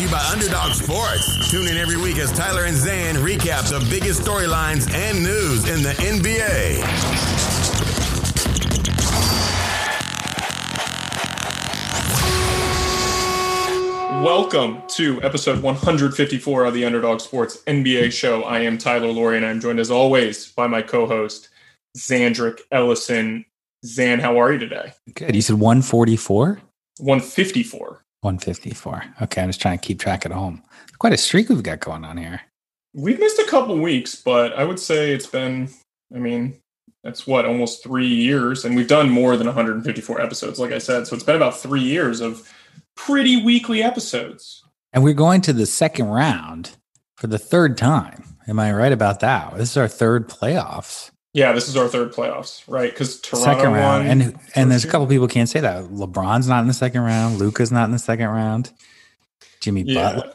Brought to you by Underdog Sports. Tune in every week as Tyler and Zan recap the biggest storylines and news in the NBA. Welcome to episode 154 of the Underdog Sports NBA show. I am Tyler Laurie, and I'm joined as always by my co-host Zandrick Ellison. Zan, how are you today? Good. You said 144? 154. 154. Okay, I'm just trying to keep track at home. Quite a streak we've got going on here. We've missed a couple weeks, but I would say it's been, I mean, that's what, almost three years. And we've done more than 154 episodes, like I said. So it's been about three years of pretty weekly episodes. And we're going to the second round for the third time. Am I right about that? This is our third playoffs. Yeah, this is our third playoffs, right? Because Toronto second round, won and and there's a couple people can't say that. LeBron's not in the second round. Luka's not in the second round. Jimmy Yeah. Butler.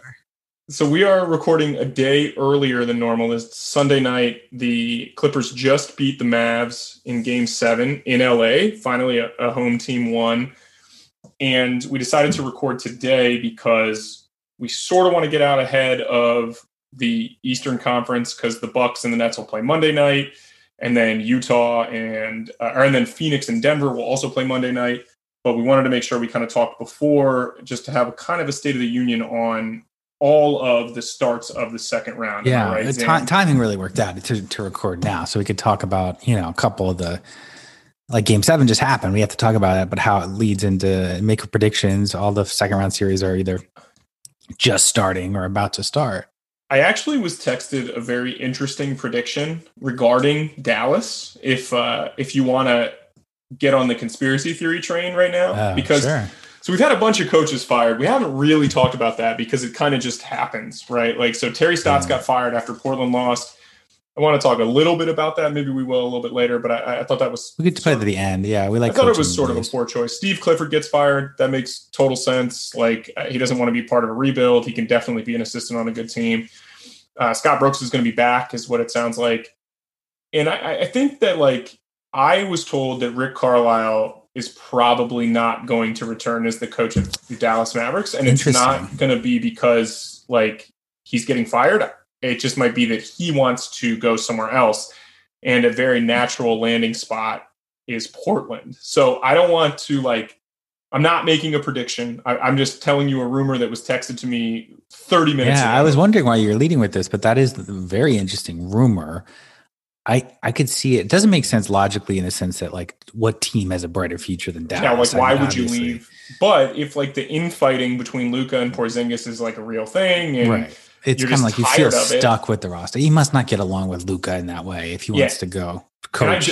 So we are recording a day earlier than normal. This Sunday night, the Clippers just beat the Mavs in Game Seven in LA. Finally, a, a home team won, and we decided to record today because we sort of want to get out ahead of the Eastern Conference because the Bucks and the Nets will play Monday night, and then Utah and uh, or, and then Phoenix and Denver will also play Monday night. But we wanted to make sure we kind of talked before just to have a kind of a state of the union on all of the starts of the second round. Yeah, right, the Zan? timing really worked out to, to record now, so we could talk about you know a couple of the like Game Seven just happened. We have to talk about it, but how it leads into make predictions. All the second round series are either just starting or about to start. I actually was texted a very interesting prediction regarding Dallas. If uh, if you want to get on the conspiracy theory train right now, Uh, because sure. so we've had a bunch of coaches fired. We haven't really talked about that because it kind of just happens, right? Like so, Terry Stotts Yeah. got fired after Portland lost. I want to talk a little bit about that. Maybe we will a little bit later, but I, I thought that was we could play to the end. Yeah, we like. I thought it was sort of a poor choice. Steve Clifford gets fired. That makes total sense. Like uh, he doesn't want to be part of a rebuild. He can definitely be an assistant on a good team. Uh, Scott Brooks is going to be back, is what it sounds like. And I, I think that like I was told that Rick Carlisle is probably not going to return as the coach of the Dallas Mavericks, and it's not going to be because like he's getting fired. It just might be that he wants to go somewhere else, and a very natural landing spot is Portland. So I don't want to like. I'm not making a prediction. I, I'm just telling you a rumor that was texted to me 30 minutes Yeah, ago. I was wondering why you're leading with this, but that is a very interesting rumor. I I could see it. It doesn't make sense logically in the sense that like what team has a brighter future than Dallas? Yeah, like I why mean, would you leave? But if like the infighting between Luka and Porzingis is like a real thing, and Right. It's kind of like you feel of it. stuck with the roster. He must not get along with Luka in that way if he Yeah. wants to go coach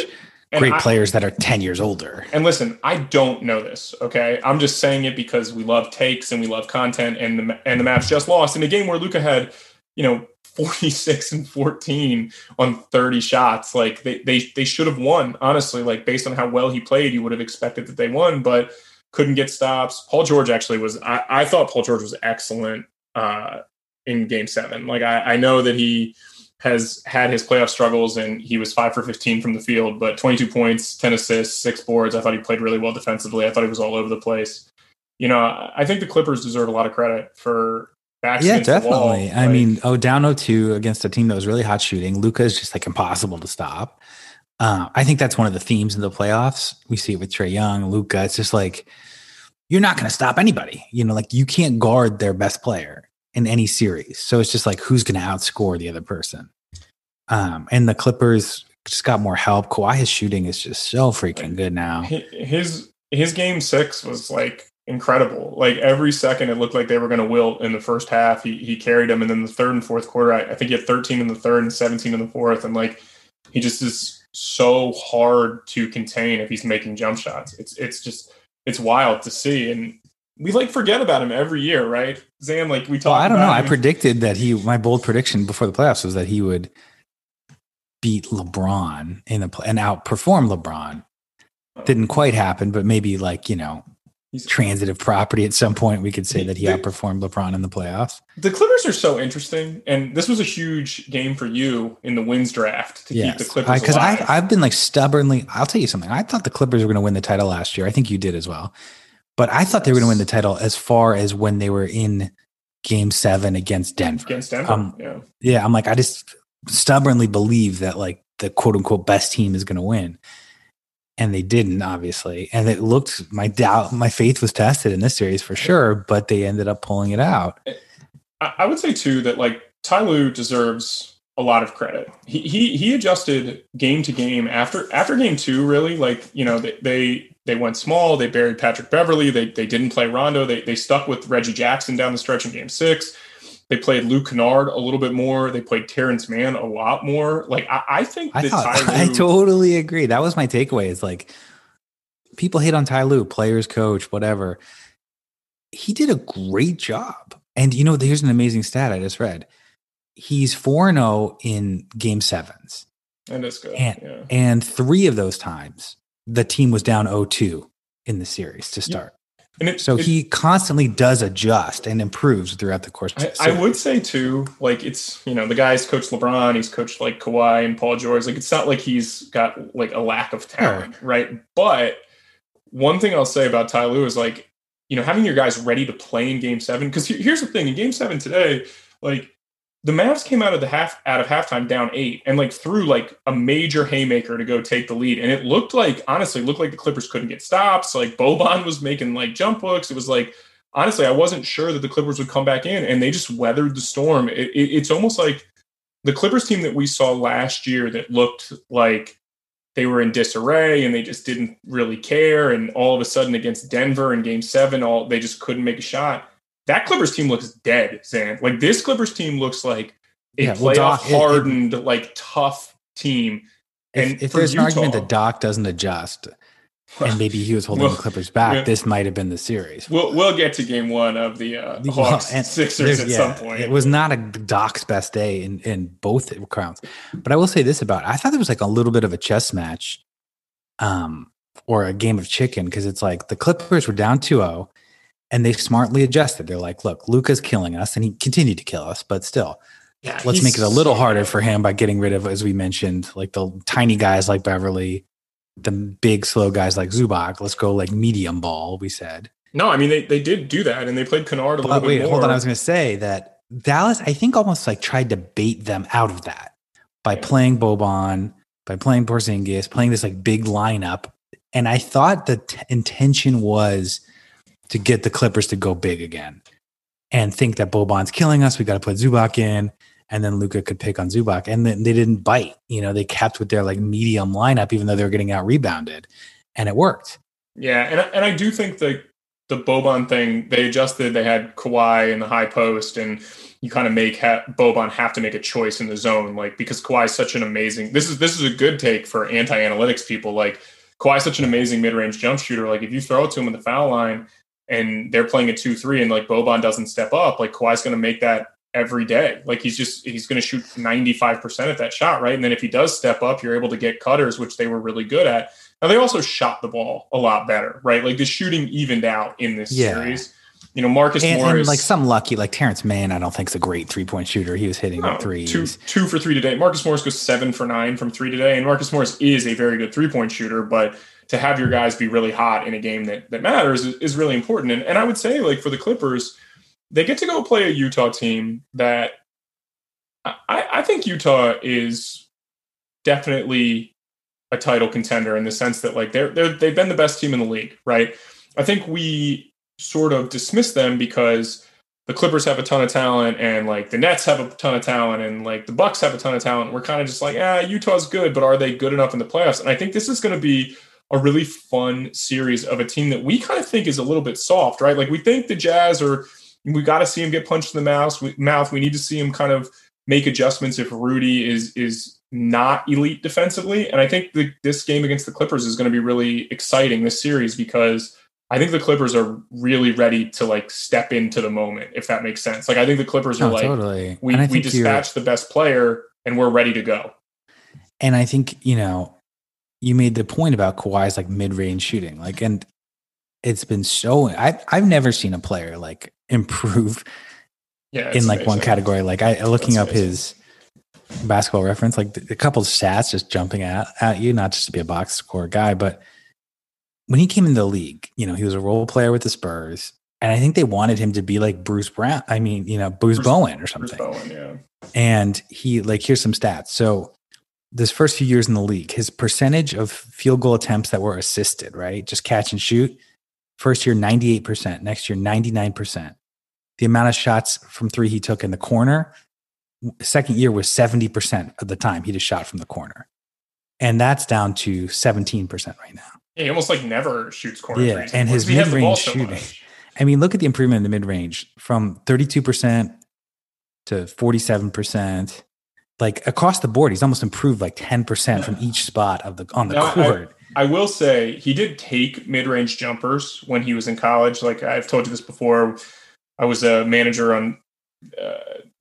great I- players that are 10 years older. And listen, I don't know this. Okay, I'm just saying it because we love takes and we love content, and the and the Mavs just lost in a game where Luka had, you know, 46 and 14 on 30 shots. Like they they they should have won. Honestly, like based on how well he played, you would have expected that they won, but couldn't get stops. Paul George actually was. I, I thought Paul George was excellent uh, in Game Seven. Like I, I know that he has had his playoff struggles and he was five for 15 from the field, but 22 points, 10 assists, six boards. I thought he played really well defensively. I thought he was all over the place. You know, I think the Clippers deserve a lot of credit for backs Yeah, against the wall. definitely. I Like, mean, oh, down 0-2 against a team that was really hot shooting. Luka is just like impossible to stop. Uh, I think that's one of the themes in the playoffs. We see it with Trae Young, Luka. It's just like you're not going to stop anybody. You know, like you can't guard their best player in any series. So it's just like who's going to outscore the other person. Um, and the Clippers just got more help. Kawhi's shooting is just so freaking good now. his his game six was like incredible. Like every second, it looked like they were going to wilt in the first half. He he carried them, and then the third and fourth quarter, I, I think he had 13 in the third and 17 in the fourth, and like he just is so hard to contain if he's making jump shots. It's it's just it's wild to see, and we like forget about him every year, right? Zan, like we talk. Well, I don't know. about I predicted that he, my bold prediction before the playoffs was that he would beat LeBron in the and outperform LeBron. Oh. Didn't quite happen, but maybe like you know He's- transitive property at some point we could say that he the- outperformed LeBron in the playoffs. The Clippers are so interesting, and this was a huge game for you in the wins draft to keep the Yes, Clippers because. I've been like stubbornly. I'll tell you something. I thought the Clippers were going to win the title last year. I think you did as well, but I thought they were going to win the title as far as when they were in Game Seven against Denver. against Denver. um, yeah. Yeah, I'm like I just stubbornly believe that like the quote unquote best team is going to win. And they didn't, obviously. And it looked my doubt, my faith was tested in this series for sure, but they ended up pulling it out. I, I would say too that like Ty Lue deserves a lot of credit. He he he adjusted game to game after after game two. Really, like you know they they, they went small. They buried Patrick Beverley. They they didn't play Rondo. They they stuck with Reggie Jackson down the stretch in game six. They played Luke Kennard a little bit more. They played Terance Mann a lot more. Like I, I think I that thought Ty I Lue, totally agree. That was my takeaway. Is like people hate on Ty Lue, players, coach, whatever. He did a great job. And you know, here's an amazing stat I just read. He's 4 0 in game sevens. and it's good. And- yeah. And three of those times, the team was down 0 2 in the series to start. And it, So it- he constantly does adjust and improves throughout the course. I, I would say too, like it's you know the guy's coached LeBron, he's coached like Kawhi and Paul George. Like it's not like he's got like a lack of talent, right? But one thing I'll say about Ty Lue is like you know having your guys ready to play in Game Seven. Because here's the thing: in Game Seven today, like the Mavs came out of the half out of halftime down eight and like threw like a major haymaker to go take the lead. And it looked like honestly looked like the Clippers couldn't get stops. Like Boban was making like jump hooks. It was like honestly, I wasn't sure that the Clippers would come back in, and they just weathered the storm. It, it, it's almost like the Clippers team that we saw last year that looked like they were in disarray and they just didn't really care. And all of a sudden, against Denver in Game Seven, all they just couldn't make a shot. That Clippers team looks dead, Zan. Like this Clippers team looks like a Yeah, well, playoff Doc, it- it- hardened, like tough team. And if, if for there's an argument that Doc doesn't adjust and maybe he was holding Well, the Clippers back, yeah. this might have been the series. We'll we'll get to Game One of the uh, Well, Hawks and Sixers at yeah, some point. It was not a Doc's best day in, in both accounts. But I will say this about it. I thought there was like a little bit of a chess match um, or a game of chicken because it's like the Clippers were down 2 0 and they smartly adjusted. They're like, look, Luka's killing us and he continued to kill us, but still, Yeah, let's make it a little harder for him by getting rid of, as we mentioned, like the tiny guys like Beverley, the big, slow guys like Zubac. Let's go like medium ball, we said. No, I mean they, they did do that, and they played Kennard a little But bit wait, more. hold on. I was going to say that Dallas, I think, almost like tried to bait them out of that by playing Boban, by playing Porzingis, playing this like big lineup. And I thought the t- intention was to get the Clippers to go big again and think that Boban's killing us. We got to put Zubac in, and then Luka could pick on Zubac. And then they didn't bite. You know, they kept with their like medium lineup, even though they were getting out rebounded, and it worked. yeah, and and I do think the the Boban thing they adjusted. They had Kawhi in the high post, and you kind of make ha- Boban have to make a choice in the zone, like because Kawhi is such an amazing. This is this is a good take for anti analytics people. Like Kawhi is such an amazing mid range jump shooter. Like if you throw it to him in the foul line, and they're playing a two three, and like Boban doesn't step up, like Kawhi's going to make that every day. Like he's just he's going to shoot 95% at that shot, right? And then if he does step up, you're able to get cutters, which they were really good at. Now they also shot the ball a lot better, right? Like the shooting evened out in this Yeah. series. You know, Marcus And, Morris and like some lucky, like Terance Mann, I don't think is a great three point shooter. He was hitting no, threes. two two for three today. Marcus Morris goes seven for nine from three today, and Marcus Morris is a very good three point shooter. But to have your guys be really hot in a game that that matters is, really important. And, and I would say, like for the Clippers, they get to go play a Utah team that I, I think Utah is definitely a title contender in the sense that like they're, they're they've been the best team in the league, right? I think we sort of dismiss them because the Clippers have a ton of talent and like the Nets have a ton of talent and like the Bucks have a ton of talent. We're kind of just like, ah, Utah's good, but are they good enough in the playoffs? And I think this is going to be a really fun series of a team that we kind of think is a little bit soft, right? Like we think the Jazz are, we got to see him get punched in the mouth. We, mouth. We need to see him kind of make adjustments if Rudy is is not elite defensively. And I think the, this game against the Clippers is going to be really exciting this series because I think the Clippers are really ready to like step into the moment, if that makes sense. Like I think the Clippers are No, like totally. we, we dispatched the best player and we're ready to go. And I think, you know, you made the point about Kawhi's like mid range shooting. Like, and it's been so, I've, I've never seen a player like improve Yeah, in like one category. Like, I looking That's up his basketball reference, like a couple of stats just jumping at, at you, not just to be a box score guy, but when he came in the league, you know, he was a role player with the Spurs. And I think they wanted him to be like Bruce Brown. I mean, you know, Bruce, Bruce- Bowen or Bruce something. Bowen, yeah. And he like here's some stats. So this first few years in the league, his percentage of field goal attempts that were assisted, right? Just catch and shoot. First year 98%, next year 99%. The amount of shots from 3 he took in the corner, second year was 70% of the time he just shot from the corner. And that's down to 17% right now. He almost like never shoots corner Yeah, and his 'cause he has the ball mid-range so shooting. I mean, look at the improvement in the mid range from 32% to 47%. Like across the board, he's almost improved like 10% from each spot of the on the Now, court. I will say he did take mid-range jumpers when he was in college. Like I've told you this before, I was a manager on uh,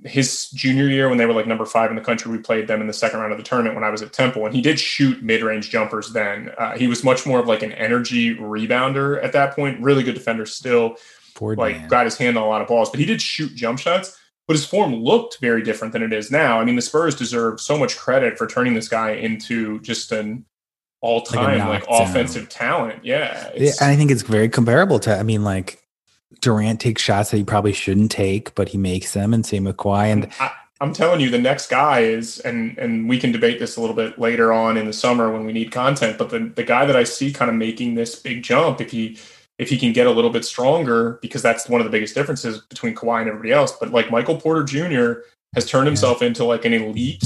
his junior year when they were like number five in the country. We played them in the second round of the tournament when I was at Temple, and he did shoot mid-range jumpers. Then uh, he was much more of like an energy rebounder at that point. Really good defender still. Like man. got his hand on a lot of balls, but he did shoot jump shots. But his form looked very different than it is now. I mean, the Spurs deserve so much credit for turning this guy into just an all-time like, knockdown. offensive talent. Yeah, Yeah, and I think it's very comparable to. I mean, like Durant takes shots that he probably shouldn't take, but he makes them, and same with Kawhi. And I, I'm telling you, the next guy is, and and we can debate this a little bit later on in the summer when we need content. But the the guy that I see kind of making this big jump, if he if he can get a little bit stronger, because that's one of the biggest differences between Kawhi and everybody else. But like Michael Porter Jr. has turned himself into like an elite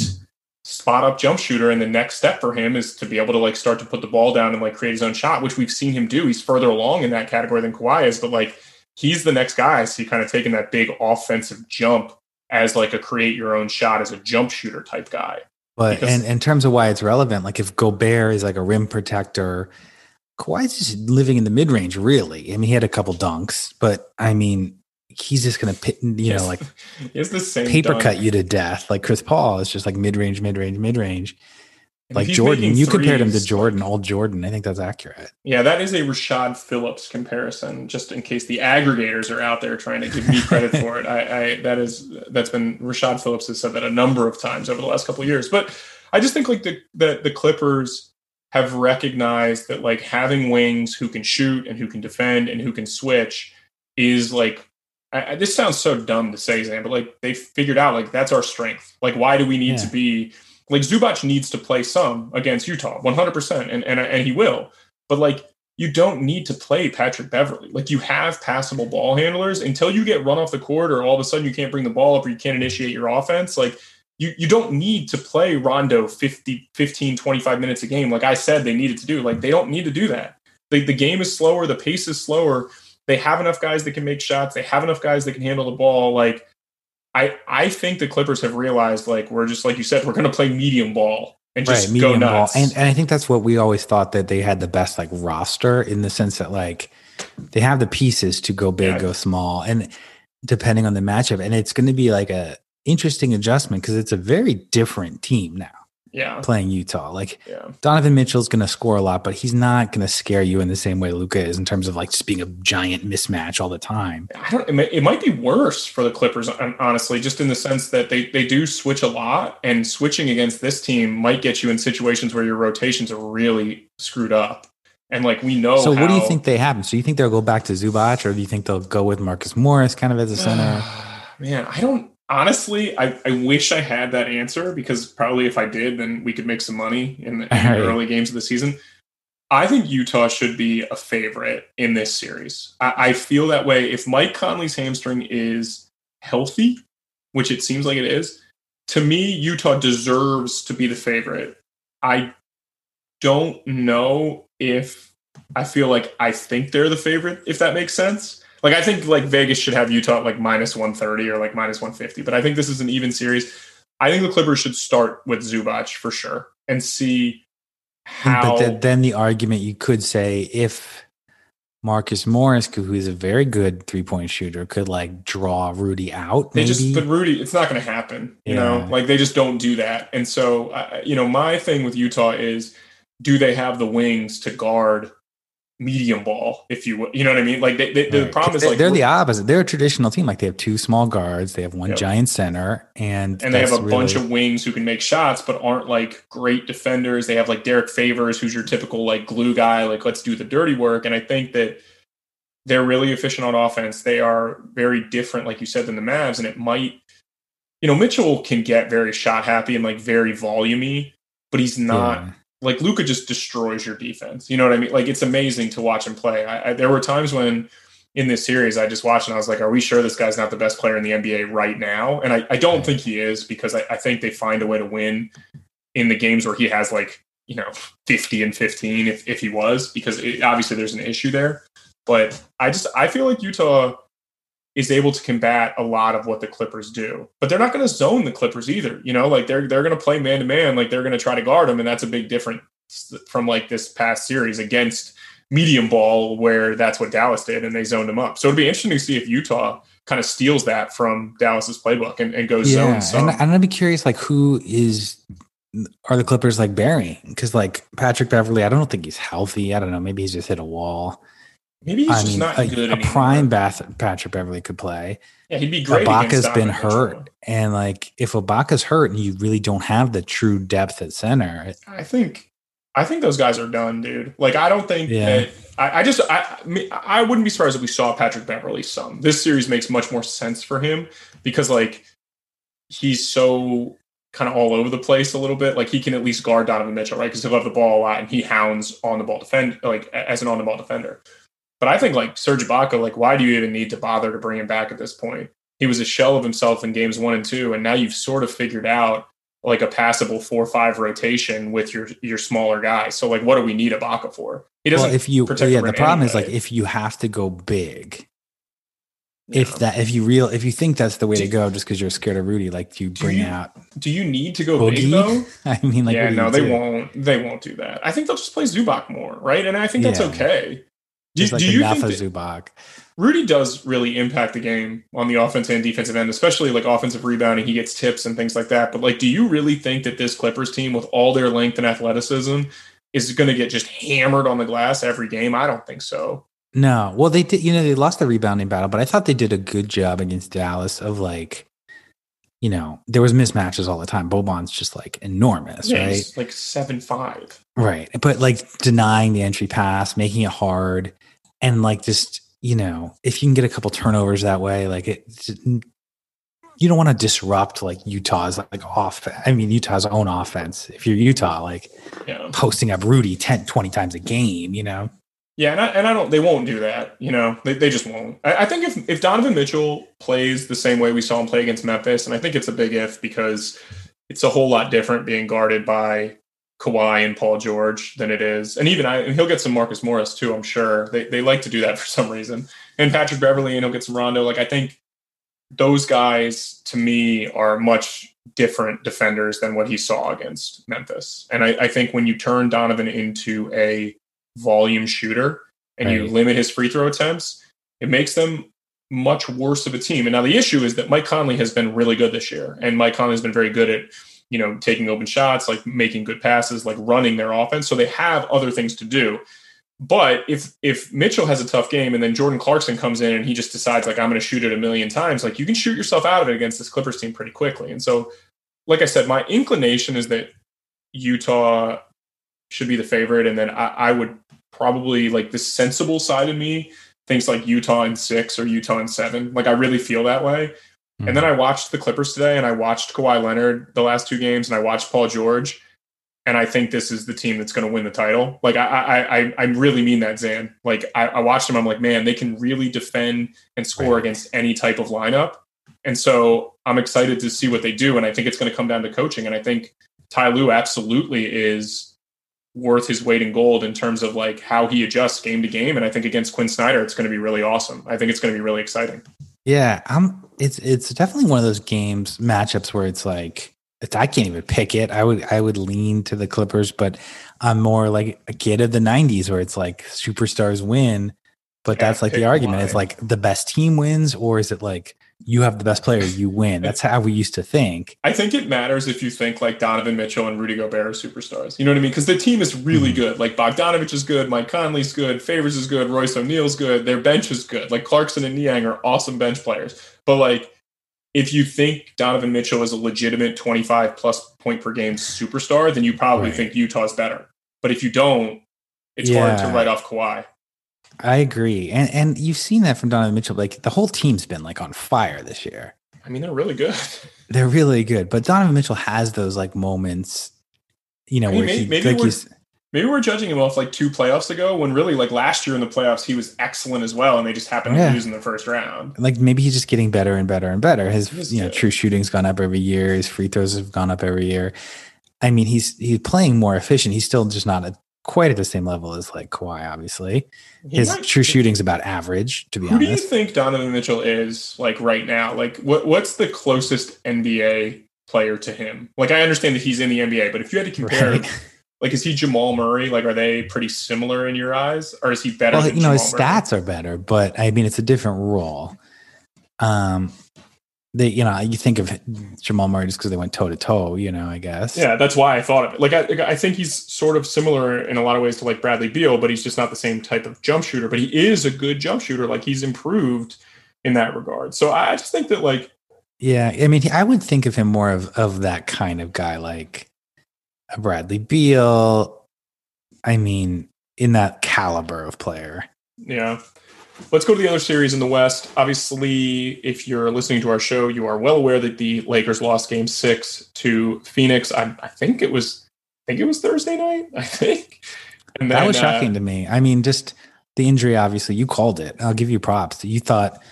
spot up jump shooter, and the next step for him is to be able to like start to put the ball down and like create his own shot, which we've seen him do. He's further along in that category than Kawhi is, but like he's the next guy. I see kind of taking that big offensive jump as like a create your own shot as a jump shooter type guy. but because- and in terms of why it's relevant, like if Gobert is like a rim protector, Kawhi's just living in the mid range. Really, I mean, he had a couple dunks, but I mean, he's just gonna pit, you know like He the same paper dunk. cut you to death. Like Chris Paul is just like mid range, mid range, mid range. Like Jordan, you compared him to Jordan, old Jordan. I think that's accurate. yeah, that is a Rashad Phillips comparison. Just in case the aggregators are out there trying to give me credit for it, I, I that is that's been Rashad Phillips has said that a number of times over the last couple of years. But I just think like the the, the Clippers have recognized that like having wings who can shoot and who can defend and who can switch is like I, I, this sounds so dumb to say, Zan, but like they figured out like that's our strength. Like, why do we need Yeah. to be like Zubac needs to play some against Utah, one hundred percent, and and and he will. But like, you don't need to play Patrick Beverley. Like, you have passable ball handlers until you get run off the court, or all of a sudden you can't bring the ball up, or you can't initiate your offense. Like. You, you don't need to play Rondo 50, 15, 25 minutes a game. Like I said, they needed to do. Like they don't need to do that. The, the game is slower. The pace is slower they have enough guys that can make shots. They have enough guys that can handle the ball. Like I I think the Clippers have realized like we're just like you said, we're gonna play medium ball and just right, go medium ball. nuts. And, and I think that's what we always thought that they had the best like roster in the sense that like they have the pieces to go big, Yeah. go small, and depending on the matchup. And it's going to be like a interesting adjustment because it's a very different team now yeah. playing Utah. Like Yeah. Donovan Mitchell's going to score a lot, but he's not going to scare you in the same way Luka is in terms of like just being a giant mismatch all the time. I don't. It might, it might be worse for the Clippers, honestly, just in the sense that they they do switch a lot, and switching against this team might get you in situations where your rotations are really screwed up. And like we know, so what do you think they happen? So you think they'll go back to Zubac, or do you think they'll go with Marcus Morris kind of as a center? Man, I don't honestly. I, I wish I had that answer because probably if I did, then we could make some money in the, in the Right. early games of the season. I think Utah should be a favorite in this series. I, I feel that way. If Mike Conley's hamstring is healthy, which it seems like it is, to me, Utah deserves to be the favorite. I don't know if I feel like I think they're the favorite, if that makes sense. Like I think like Vegas should have Utah at like minus 130 or like minus 150, but I think this is an even series. I think the Clippers should start with Zubac for sure and see how But th- then the argument you could say if Marcus Morris, who is a very good three point shooter, could like draw Rudy out. They just, but Rudy, it's not going to happen. You Yeah. know, like they just don't do that. And so, uh, you know, my thing with Utah is, do they have the wings to guard medium ball? If you, will? you know what I mean? Like they, they, the Right. problem is They- like they're the opposite. They're a traditional team. Like they have two small guards, they have one Yep. giant center, and and they have a that's bunch of wings who can make shots but aren't like great defenders. They have like Derrick Favors, who's your typical like glue guy, like let's do the dirty work. And I think that they're really efficient on offense. They are very different, like you said, than the Mavs, and it might, you know, Mitchell can get very shot happy and like very volumey, but he's not Yeah. Like Luka just destroys your defense. You know what I mean? Like it's amazing to watch him play. I, I, there were times when in this series I just watched and I was like, "Are we sure this guy's not the best player in the NBA right now?" And I, I don't think he is because I, I think they find a way to win in the games where he has like you know fifty and fifteen if if he was because it, obviously there's an issue there. But I just I feel like Utah is able to combat a lot of what the Clippers do. But they're not going to zone the Clippers either. You know, like they're they're going to play man to man, like they're going to try to guard them, and that's a big difference from like this past series against medium ball where that's what Dallas did and they zoned them up. So it'd be interesting to see if Utah kind of steals that from Dallas's playbook and, and goes Yeah, zone some. and, and I'd be curious, like who is are the Clippers like burying? Because like Patrick Beverley, I don't think he's healthy. I don't know. Maybe he's just hit a wall. Maybe he's I just mean, not a, good a anymore. prime Bath, Patrick Beverley could play. Yeah, he'd be great. Ibaka's been hurt, and like if Ibaka's hurt, and you really don't have the true depth at center, it- I think I think those guys are done, dude. Like I don't think Yeah. that I, I just I I I wouldn't be surprised if we saw Patrick Beverley some. This series makes much more sense for him because like he's so kind of all over the place a little bit. Like he can at least guard Donovan Mitchell, right? Because he'll have the ball a lot and he hounds on the ball defend like as an on the ball defender. But I think like Serge Ibaka, like why do you even need to bother to bring him back at this point? He was a shell of himself in games one and two, and now you've sort of figured out like a passable four five rotation with your your smaller guys. So like, what do we need Ibaka for? He doesn't. well, if you yeah, the problem is like if you have to go big, you if that if you real if you think that's the way to go, just because you're scared of Rudy, like you Do bring you out do you need to go Boogie. big though? I mean, like yeah, no, they do? won't. They won't do that. I think they'll just play Zubac more, right? And I think that's Yeah. okay. Do, Just like do you enough think Zubac. Rudy does really impact the game on the offense and defensive end, especially like offensive rebounding? He gets tips and things like that. But like, do you really think that this Clippers team, with all their length and athleticism, is going to get just hammered on the glass every game? I don't think so. No, well, they did. You know, they lost the rebounding battle, but I thought they did a good job against Dallas. Of like, you know, there was mismatches all the time. Boban's just like enormous, Yeah, right? like seven five. Right. But like denying the entry pass, making it hard, and like just, you know, if you can get a couple turnovers that way, like it, you don't want to disrupt like Utah's like off. I mean, Utah's own offense. If you're Utah, like Yeah. posting up Rudy 10, 20 times a game, you know? Yeah, and I, and I don't. They won't do that. You know, they, they just won't. I, I think if if Donovan Mitchell plays the same way we saw him play against Memphis, and I think it's a big if because it's a whole lot different being guarded by Kawhi and Paul George than it is, and even I. And he'll get some Marcus Morris too. I'm sure they they like to do that for some reason. And Patrick Beverley, and he'll get some Rondo. Like I think those guys to me are much different defenders than what he saw against Memphis. And I, I think when you turn Donovan into a volume shooter and you limit his free throw attempts, it makes them much worse of a team. And now the issue is that Mike Conley has been really good this year, and Mike Conley has been very good at you know taking open shots, like making good passes, like running their offense. So they have other things to do. But if if Mitchell has a tough game and then Jordan Clarkson comes in and he just decides like I'm going to shoot it a million times, like you can shoot yourself out of it against this Clippers team pretty quickly. And so, like I said, my inclination is that Utah should be the favorite, and then I, I would probably like the sensible side of me thinks like Utah in six or Utah in seven. Like I really feel that way. And then mm-hmm. I watched the Clippers today, and I watched Kawhi Leonard the last two games, and I watched Paul George, and I think this is the team that's going to win the title. Like I, I, I, I really mean that, Zan. Like I, I watched them, I'm like, man, they can really defend and score Right. against any type of lineup. And so I'm excited to see what they do, and I think it's going to come down to coaching. And I think Ty Lue absolutely is worth his weight in gold in terms of like how he adjusts game to game. And I think against Quin Snyder, it's going to be really awesome. I think it's going to be really exciting. Yeah, I'm. It's it's definitely one of those games matchups where it's like it's, I can't even pick it. I would I would lean to the Clippers, but I'm more like a kid of the '90s where it's like superstars win, But that's like the argument. It's like the best team wins, or is it like you have the best player, you win? That's how we used to think. I think it matters if you think like Donovan Mitchell and Rudy Gobert are superstars. You know what I mean? Because the team is really Mhm. good. Like Bogdanovic is good, Mike Conley's good, Favors is good, Royce O'Neale's good. Their bench is good. Like Clarkson and Niang are awesome bench players. But like, if you think Donovan Mitchell is a legitimate 25 plus point per game superstar, then you probably Right. think Utah's better. But if you don't, it's hard to write off Kawhi. I agree, and and you've seen that from Donovan Mitchell. Like the whole team's been like on fire this year. I mean, they're really good. They're really good, but Donovan Mitchell has those like moments, you know, I mean, where may- he maybe like we're- Maybe we're judging him off like two playoffs ago when really like last year in the playoffs he was excellent as well and they just happened Yeah. to lose in the first round. like maybe he's just getting better and better and better. His you know true shooting's gone up every year. His free throws have gone up every year. I mean, he's he's playing more efficient. He's still just not at, quite at the same level as like Kawhi. Obviously, his might- true shooting's about average. To be honest. Who do you think Donovan Mitchell is like right now? Like what what's the closest NBA player to him? Like I understand that he's in the NBA, but if you had to compare right? like is he Jamal Murray? Like are they pretty similar in your eyes? Or is he better Well, you know, his Murray? stats are better, but I mean, it's a different role. Um, they, you know, you think of Jamal Murray just because they went toe to toe. You know, I guess. Yeah, that's why I thought of it. Like I, I think he's sort of similar in a lot of ways to like Bradley Beal, but he's just not the same type of jump shooter. But he is a good jump shooter. Like he's improved in that regard. So I just think that like Yeah, I mean, I would think of him more of of that kind of guy, like a Bradley Beal. I mean, in that caliber of player. Yeah. Let's go to the other series in the West. Obviously, if you're listening to our show, you are well aware that the Lakers lost game six to Phoenix. I, I think it was I think it was Thursday night, I think. And that then, was uh, shocking to me. I mean, just the injury. Obviously, you called it. I'll give you props. You thought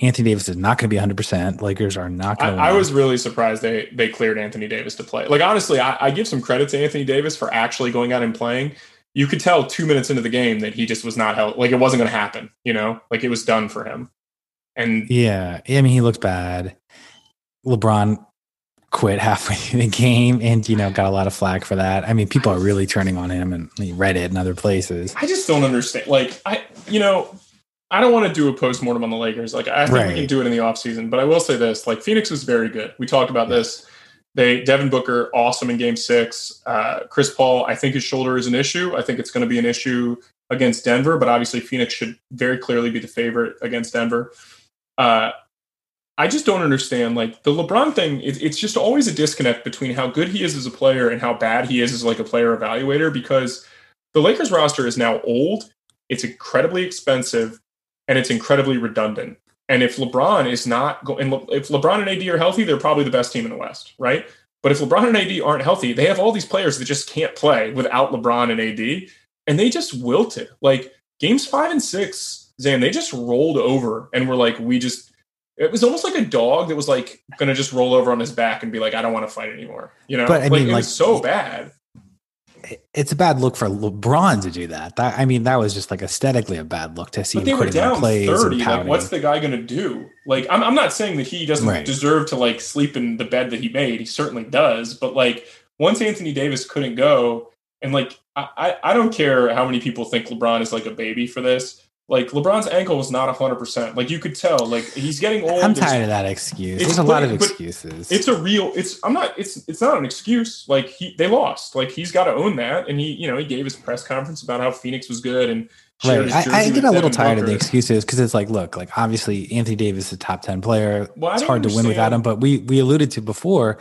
Anthony Davis is not going to be 100. percent Lakers are not I, going. to I was really surprised they they cleared Anthony Davis to play. Like honestly, I, I give some credit to Anthony Davis for actually going out and playing. You could tell two minutes into the game that he just was not held. Like it wasn't going to happen. You know, like it was done for him. And Yeah, I mean, he looked bad. LeBron quit halfway through the game, and you know, got a lot of flack for that. I mean, people are really turning on him, and Reddit and other places. I just don't understand. Like I, you know, I don't want to do a post-mortem on the Lakers. Like I think we can do it in the offseason, but I will say this: like Phoenix was very good. We talked about this. They Devin Booker awesome in Game Six. Uh, Chris Paul, I think his shoulder is an issue. I think it's going to be an issue against Denver, but obviously Phoenix should very clearly be the favorite against Denver. Uh, I just don't understand like the LeBron thing. It, it's just always a disconnect between how good he is as a player and how bad he is as like a player evaluator because the Lakers roster is now old. It's incredibly expensive and it's incredibly redundant. And if LeBron is not going, and Le- if LeBron and AD are healthy, they're probably the best team in the West, right? But if LeBron and AD aren't healthy, they have all these players that just can't play without LeBron and AD, and they just wilted. Like games five and six, Zan, they just rolled over and were like, we just. It was almost like a dog that was like going to just roll over on his back and be like, I don't want to fight anymore. You know, But, I like, mean, it like- was so bad. It's a bad look for LeBron to do that. that I mean, that was just like aesthetically a bad look to see But him they were down plays 30. Like, what's the guy going to do? Like, I'm, I'm not saying that he doesn't Right. deserve to like sleep in the bed that he made. He certainly does. But like, once Anthony Davis couldn't go, and like, I, I, I don't care how many people think LeBron is like a baby for this. Like, LeBron's ankle was not 100%. Like, you could tell. Like, he's getting old. I'm tired of that excuse. There's a lot of excuses. it's a real it's i'm not it's it's not an excuse like he they lost like he's got to own that and he you know he gave his press conference about how phoenix was good and Right. I, I get a little tired of the excuses because it's like, look, like obviously Anthony Davis is a top 10 player. Well, it's hard to win without him. But we we alluded to before,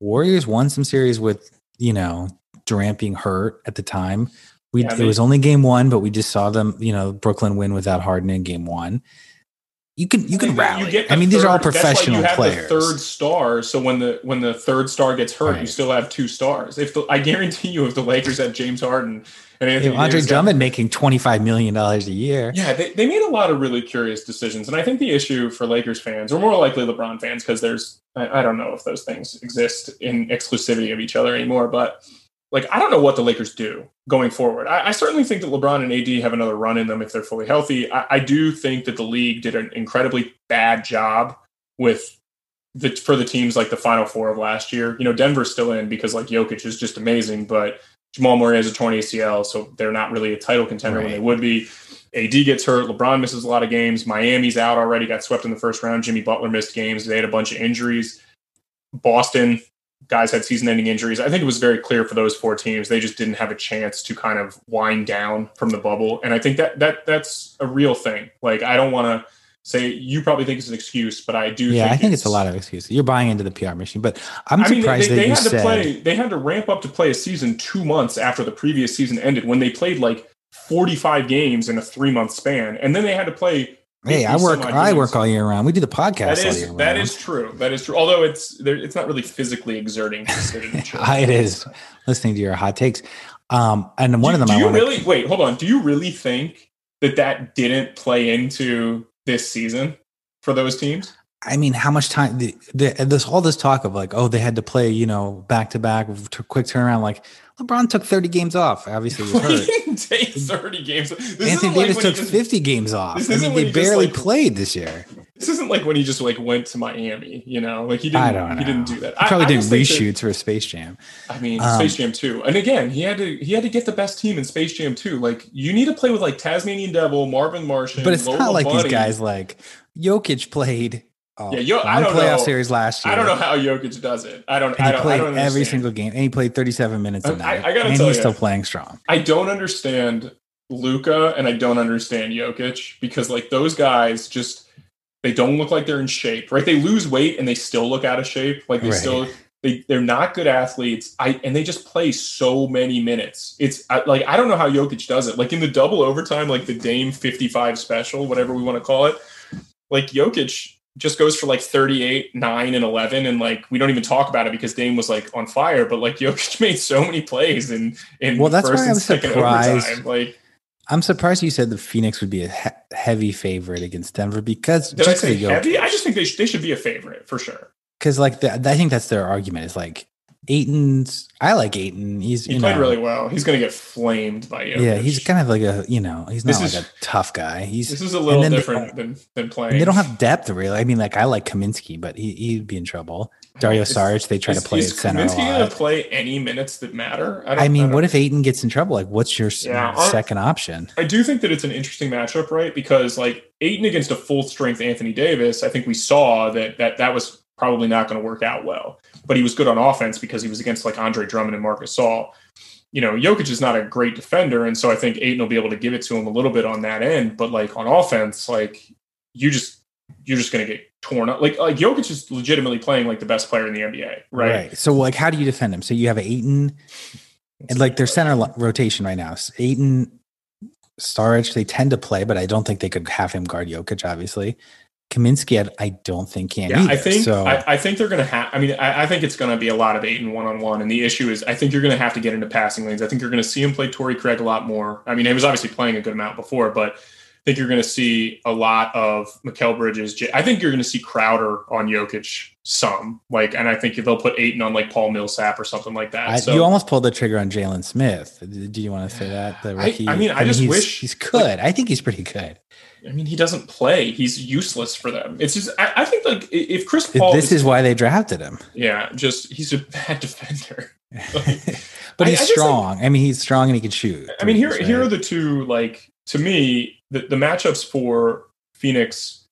Warriors won some series with, you know, Durant being hurt at the time. We Yeah, it they- was only game one, but we just saw them, you know, Brooklyn win without Harden in game one. You can you can rally. get I mean, these are all third- professional you have players. Third star. So when the when the third star gets hurt, you still have two stars. If the, I guarantee you, if the Lakers had James Harden and You Anthony know, Andre Davis got- Drummond making twenty five million dollars a year. Yeah, they, they made a lot of really curious decisions. And I think the issue for Lakers fans, or more likely LeBron fans, because there's, I, I don't know if those things exist in exclusivity of each other anymore, but like, I don't know what the Lakers do going forward. I, I certainly think that LeBron and AD have another run in them if they're fully healthy. I, I do think that the league did an incredibly bad job with the for the teams like the final four of last year. You know, Denver's still in because like Jokic is just amazing, but Jamal Murray has a torn ACL, so they're not really a title contender when they would be. AD gets hurt. LeBron misses a lot of games. Miami's out already, got swept in the first round. Jimmy Butler missed games. They had a bunch of injuries. Boston, guys had season ending injuries. I think it was very clear for those four teams. They just didn't have a chance to kind of wind down from the bubble. And I think that that that's a real thing. Like I don't want to say you probably think it's an excuse, but I do. Yeah, think I think it's, a lot of excuses. You're buying into the PR machine, but I'm I mean, surprised they, that they you had to said play. They had to ramp up to play a season two months after the previous season ended, when they played like 45 games in a three month span, and then they had to play. Hey, I work. I work all year round. We do the podcast That all year is round. that is true. That is true. Although it's there, it's not really physically exerting to sit in a. It is listening to your hot takes. Um, and one do, of them Do I you want really wait? Hold on. Do you really think that that didn't play into this season for those teams? I mean, how much time? The, the, this all this talk of like, oh, they had to play, you know, back to back, quick turnaround. Like LeBron took thirty games off. Obviously, he was hurt. didn't take 30 games. This Anthony isn't like Davis took just- fifty games off. I mean, they he barely like- played this year. This isn't like when he just like went to Miami, you know, like he didn't. I don't know. He didn't do that. He probably I, did just think that- reshoots for Space Jam. I mean, Um, Space Jam 2. And again, he had to he had to get the best team in Space Jam 2. Like you need to play with like Tasmanian Devil, Marvin Martian, But it's Lola not like Bunny. these guys like Jokic played. Uh, Yeah, Yo- I don't playoff know. series last year. I don't know how Jokic does it. I don't. And I he don't. I played don't every single game, and he played 37 minutes a I- night. I gotta and tell he's you. still playing strong. I don't understand Luka and I don't understand Jokic because like those guys just they don't look like they're in shape, right? They lose weight and they still look out of shape. Like they Right. still they they're not good athletes. I and they just play so many minutes. It's I, like I don't know how Jokic does it. Like in the double overtime, like the Dame 55 special, whatever we want to call it. Like Jokic just goes for like 38, 9 and 11 and like we don't even talk about it because Dame was like on fire, but like Jokic made so many plays in in Well, that's first why and I'm second surprised. Like I'm surprised you said the Phoenix would be a he- heavy favorite against Denver because Did I just say heavy? I just think they, sh- they should be a favorite for sure. because like the, I think that's their argument is like Ayton's. I like Ayton. He's He played know, really well. He's going to get flamed by you. yeah. He's kind of like a you know he's not This like is- a tough guy. He's This is a little then they- different than than playing. they don't have depth really. I mean, like I like Kaminsky, but he he'd be in trouble. Dario Is- Saric, they try is, to play is at center Kaminsky to play any minutes that matter? don't- I mean, what if Ayton gets in trouble? Like, what's your Yeah, second option? I do think that it's an interesting matchup, right? Because like Ayton against a full strength Anthony Davis, I think we saw that that that was probably not going to work out well. But he was good on offense because he was against like Andre Drummond and Marc Gasol. You know, Jokic is not a great defender, and so I think Ayton will be able to give it to him a little bit on that end. But like on offense, like you just you're just going to get torn up. Like like Jokic is legitimately playing like the best player in the NBA, right? Right. So, like, how do you defend him? So you have Ayton and like their center lo- rotation right now. Ayton, Saric, they tend to play, but I don't think they could have him guard Jokic. Obviously, Kaminsky, I, I don't think can. Yeah, either. I think so. I, I think they're going to have. I mean, I, I think it's going to be a lot of eight and one on one. And the issue is, I think you're going to have to get into passing lanes. I think you're going to see him play Torrey Craig a lot more. I mean, he was obviously playing a good amount before, but I think you're going to see a lot of Mikal Bridges. I think you're going to see Crowder on Jokic some like, and I think they'll put Ayton on like Paul Millsap or something like that. I, so you almost pulled the trigger on Jalen Smith. Do you want to say that? The I- rookie. I mean, I just he's, wish- he's good. I think he's pretty good. I mean, he doesn't play. He's useless for them. It's just I, I think like if Chris Paul, this is why they drafted him. yeah, just he's a bad defender. but I- he's I just, like- strong. I mean, he's strong and he can shoot. I mean, here here are the two like to me the, the matchups for Phoenix.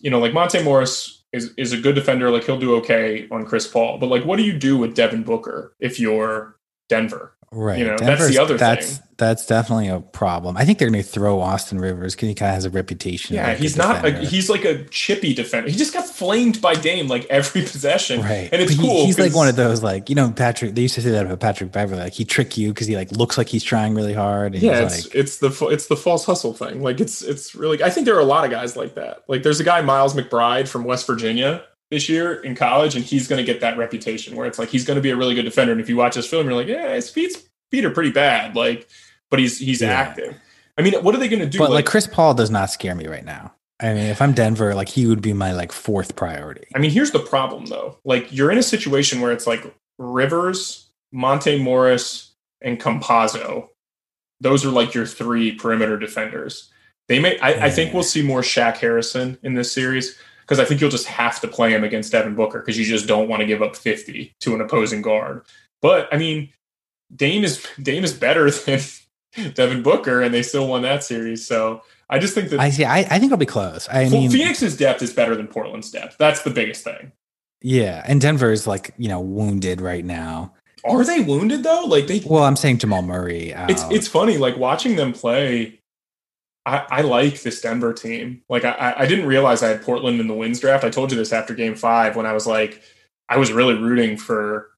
You know, like Monte Morris is is a good defender. Like he'll do okay on Chris Paul. But like, what do you do with Devin Booker if you're Denver? Right. You know, that's the other that's, thing. That's definitely a problem. I think they're going to throw Austin Rivers because he kind of has a reputation. Yeah, a good he's not. A, he's like a chippy defender. He just got flamed by Dame like every possession, right. And it's But he- cool. he's like one of those, like you know, Patrick. They used to say that about Patrick Beverley. Like he trick you because he like looks like he's trying really hard. And yeah, it's like, it's the it's the false hustle thing. Like it's it's really. I think there are a lot of guys like that. Like there's a guy Miles McBride from West Virginia this year in college, and he's going to get that reputation where it's like he's going to be a really good defender. And if you watch his film, you're like, yeah, his feet feet are pretty bad. Like, but he's he's Yeah. active. I mean, what are they going to do? but like Chris Paul does not scare me right now. I mean, if I'm Denver, like he would be my like fourth priority. I mean, here's the problem though. Like you're in a situation where it's like Rivers, Monte Morris, and Campazzo. Those are like your three perimeter defenders. They may I, I think we'll see more Shaq Harrison in this series because I think you'll just have to play him against Devin Booker because you just don't want to give up 50 to an opposing guard. But I mean, Dame is Dame is better than Devin Booker, and they still won that series. So I just think that I see. I, I think it'll be close. I mean, Phoenix's depth is better than Portland's depth. That's the biggest thing. yeah, and Denver is like you know wounded right now. Are they wounded though? Like they Well, I'm saying Jamal Murray. it's um, it's funny like watching them play I, I like this Denver team. Like I, I didn't realize I had Portland in the wins draft. I told you this after game five when I was like, I was really rooting for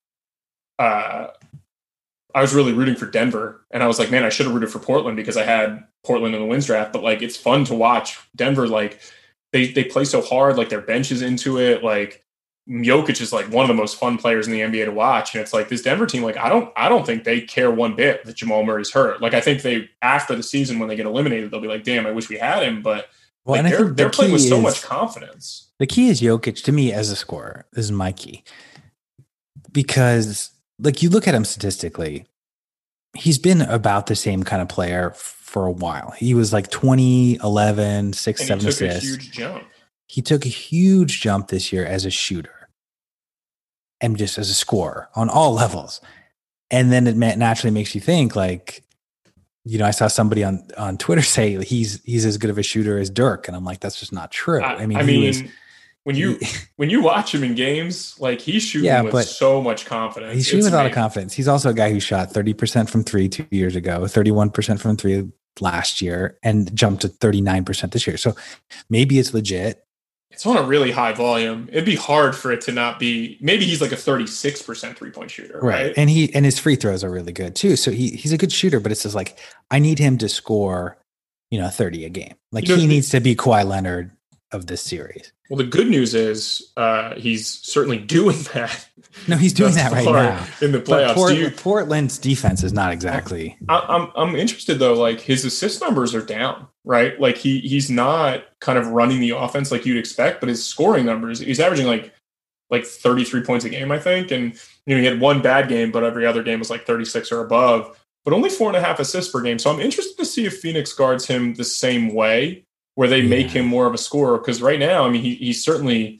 uh I was really rooting for Denver. And I was like, man, I should have rooted for Portland because I had Portland in the wins draft. But like it's fun to watch Denver like they they play so hard, like their bench is into it. Like Jokic is like one of the most fun players in the NBA to watch. And it's like this Denver team, like I don't I don't think they care one bit that Jamal Murray's hurt. Like I think they after the season when they get eliminated, they'll be like, damn, I wish we had him. But well, like, and they're they're the playing with key so much confidence. The key is Jokic to me as a scorer. This is my key. Because like you look at him statistically, he's been about the same kind of player for a while. He was like 20, 11, 6, And 7 he took a assists. huge jump. he took a huge jump this year as a shooter and just as a scorer on all levels. And then it naturally makes you think like, you know, I saw somebody on, on Twitter say he's he's as good of a shooter as Dirk, and I'm like, that's just not true. I, I mean, I mean, was- when you he- when you watch him in games, like he's shooting Yeah, with so much confidence. He's shooting It's with a lot of confidence. He's also a guy who shot 30% from three two years ago, 31% from three last year, and jumped to 39% this year. So maybe it's legit. It's on a really high volume. It'd be hard for it to not be. Maybe he's like a thirty-six percent three-point shooter, right? And he and his free throws are really good too. So he he's a good shooter, but it's just like I need him to score, you know, 30 a game. Like You know, he needs to be Kawhi Leonard of this series. Well, the good news is uh, he's certainly doing that. No, he's doing that right now. in the playoffs. Port- you, Portland's defense is not exactly. I, I'm I'm interested though. Like his assist numbers are down, right? Like he he's not kind of running the offense like you'd expect, but his scoring numbers he's averaging like like 33 points a game, I think. And you know he had one bad game, but every other game was like 36 or above. But only four and a half assists per game. So I'm interested to see if Phoenix guards him the same way, where they make him more of a scorer. Because right now, I mean, he, he's certainly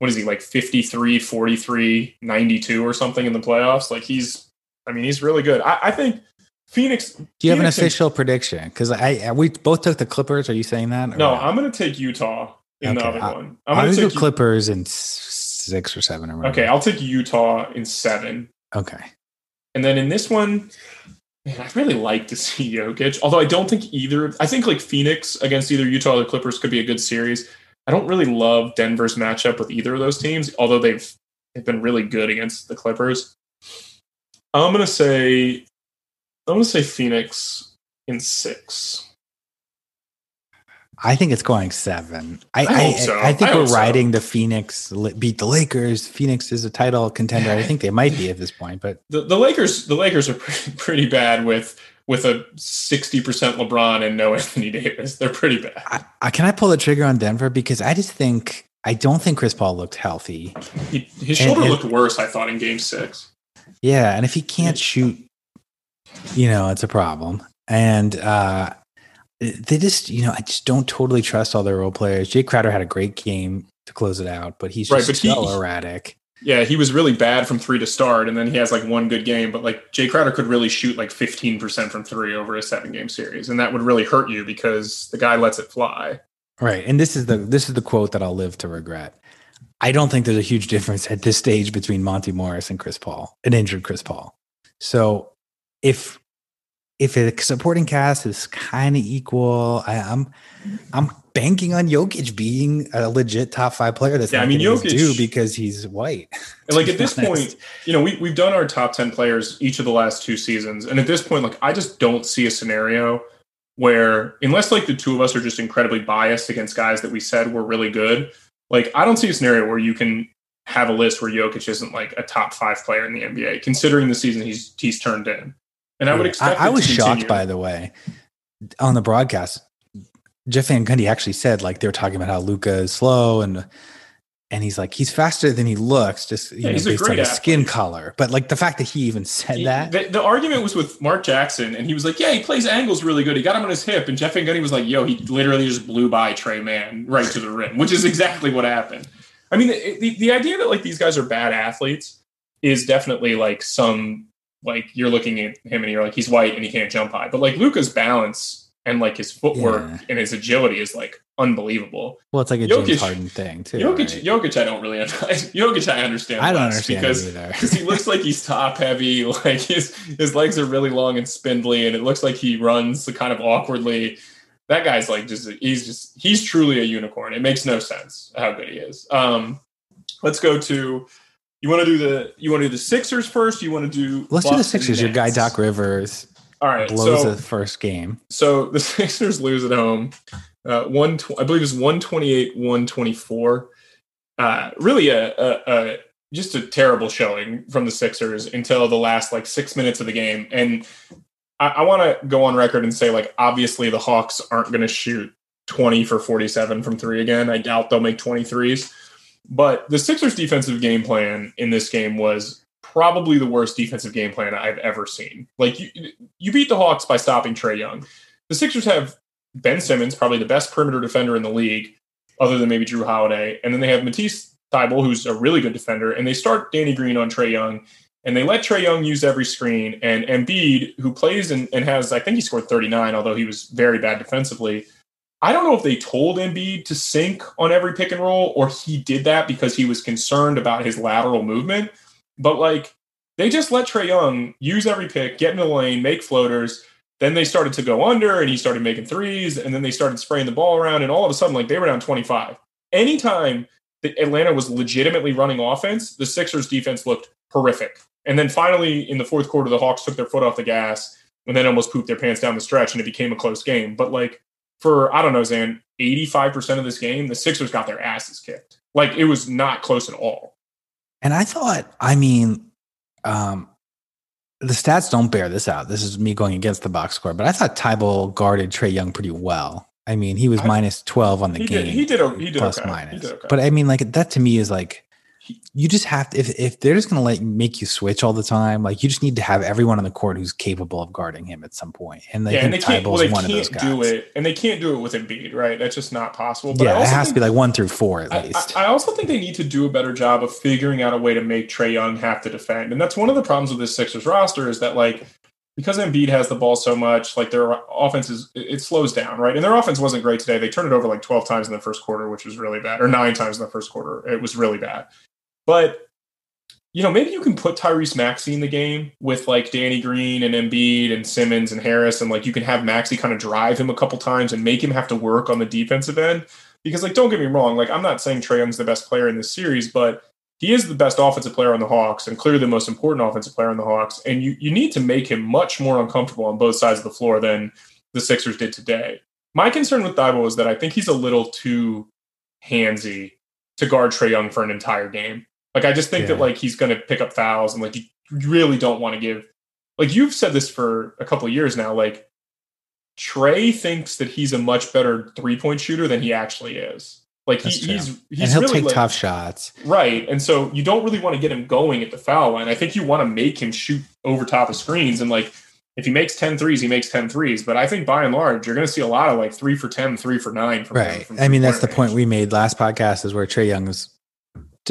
what is he like 53, 43, 92 or something in the playoffs. Like he's, I mean, he's really good. I, I think Phoenix. Do you have an Phoenix and- official prediction? Because I, I- we both took the Clippers. Are you saying that? No, not? I'm going to take Utah in the other I- one. I'm I'm going gonna to take. Clippers in six or seven or okay, I'll take Utah in seven. Okay. And then in this one, man, I'd really like to see Jokic. Although I don't think either. I think like Phoenix against either Utah or the Clippers could be a good series. I don't really love Denver's matchup with either of those teams, although they've they've been really good against the Clippers. I'm gonna say I'm gonna say Phoenix in six. I think it's going seven. I I so. I think I we're hope so. riding the Phoenix beat the Lakers. Phoenix is a title contender. I think they might be at this point, but The, the Lakers the Lakers are pretty, pretty bad with with a 60% LeBron and no Anthony Davis. They're pretty bad. I, I, can I pull the trigger on Denver because I just think I don't think Chris Paul looked healthy. He, his shoulder and- looked worse, I thought, in game six. Yeah, and if he can't shoot, you know, it's a problem. And uh they just, you know, I just don't totally trust all their role players. Jae Crowder had a great game to close it out, but he's Right, just but he- so erratic. Yeah, he was really bad from three to start, and then he has like one good game. But like Jae Crowder could really shoot like 15% from three over a seven game series, and that would really hurt you because the guy lets it fly. Right. And this is the this is the quote that I'll live to regret. I don't think there's a huge difference at this stage between Monty Morris and Chris Paul, an injured Chris Paul. So if if a supporting cast is kind of equal, I, I'm I'm banking on Jokic being a legit top five player. That's Yeah, I mean, Jokic- due because he's white. And like at this honest. point, you know, we we've done our top 10 players each of the last two seasons. And at this point, like I just don't see a scenario where unless like the two of us are just incredibly biased against guys that we said were really good, like I don't see a scenario where you can have a list where Jokic isn't like a top five player in the NBA, considering the season he's he's turned in. And I would expect I, I was shocked by the way on the broadcast. Jeff Van Gundy actually said like they were talking about how Luka is slow and and he's like he's faster than he looks just you Yeah, know, based on his skin color. But like the fact that he even said He- that The, the argument was with Mark Jackson, and he was like, "Yeah, he plays angles really good. He got him on his hip." And Jeff Van Gundy was like, "Yo, he literally just blew by Trey man right to the rim," which is exactly what happened. I mean, the, the, the idea that like these guys are bad athletes is definitely like some like you're looking at him and you're like he's white and he can't jump high, but like Luka's balance and like his footwork Yeah. and his agility is like unbelievable. Well, it's like a Jokic- James Harden thing too. Jokic, right? Jokic, I don't really understand. Jokic. I understand. I don't understand because because he looks like he's top heavy. Like his his legs are really long and spindly, and it looks like he runs kind of awkwardly. That guy's like just he's just he's truly a unicorn. It makes no sense how good he is. Um, let's go to. You want to do the you want to do the Sixers first? You want to do Let's do the Sixers. Your guy Doc Rivers All right, blows so the first game. so the Sixers lose at home. Uh, one, tw- I believe it's one twenty eight, one twenty four. Uh, really, a, a, a just a terrible showing from the Sixers until the last like six minutes of the game. And I, I want to go on record and say, like, obviously the Hawks aren't going to shoot twenty for forty seven from three again. I doubt they'll make 23s. But the Sixers' defensive game plan in this game was probably the worst defensive game plan I've ever seen. Like you, you beat the Hawks by stopping Trae Young. The Sixers have Ben Simmons, probably the best perimeter defender in the league, other than maybe Jrue Holiday, and then they have Matisse Thybulle, who's a really good defender, and they start Danny Green on Trae Young, and they let Trae Young use every screen, and Embiid, who plays and, and has, I think he scored 39, although he was very bad defensively. I don't know if they told Embiid to sink on every pick and roll, or he did that because he was concerned about his lateral movement. But like they just let Trae Young use every pick, get in the lane, make floaters. Then they started to go under and he started making threes. And then they started spraying the ball around. And all of a sudden, like they were down 25. Anytime that Atlanta was legitimately running offense, the Sixers defense looked horrific. And then finally, in the fourth quarter, the Hawks took their foot off the gas and then almost pooped their pants down the stretch and it became a close game. But like for, I don't know, Zan, 85% of this game, the Sixers got their asses kicked. Like it was not close at all. And I thought, I mean, um, the stats don't bear this out. This is me going against the box score, but I thought Thybulle guarded Trae Young pretty well. I mean, he was I- minus 12 on the He game. did, he did, he did plus okay. minus. Did okay. But I mean, like that to me is like you just have to if if they're just gonna let make you switch all the time, like you just need to have everyone on the court who's capable of guarding him at some. And I yeah, and they think can't. Well, they one of those can't do it, and they can't do it with Embiid, right? That's just not possible. But yeah, it has to be like one through four at least. I I also think they need to do a better job of figuring out a way to make Trae Young have to defend, and that's one of the problems with this Sixers roster is that like because Embiid has the ball so much, like their offense is it slows down, right? And their offense wasn't great today. They turned it over like twelve times in the first quarter, which was really bad, or nine times in the first quarter. It was really bad, but. You know, maybe you can put Tyrese Maxey in the game with like Danny Green and Embiid and Simmons and Harris, and like you can have Maxey kind of drive him a couple times and make him have to work on the defensive end because like don't get me wrong like i'm not saying Trae young's the best player in this series but he is the best offensive player on the hawks and clearly the most important offensive player on the hawks and you, you need to make him much more uncomfortable on both sides of the floor than the sixers did today my concern with Thybulle is that i think he's a little too handsy to guard Trae young for an entire game like i just think that like he's going to pick up fouls and like you really don't want to give like you've said this for a couple of years now like Trae thinks that he's a much better three point shooter than he actually is. Like he, he's he's and he'll really take like- tough shots. right, and so you don't really want to get him going at the foul line. I think you want to make him shoot over top of screens and like if he makes 10 threes, he makes 10 threes. But I think by and large, you're going to see a lot of like three for 10, three for nine. From him Right. from I mean, that's the point we made last podcast is where Trae Young is,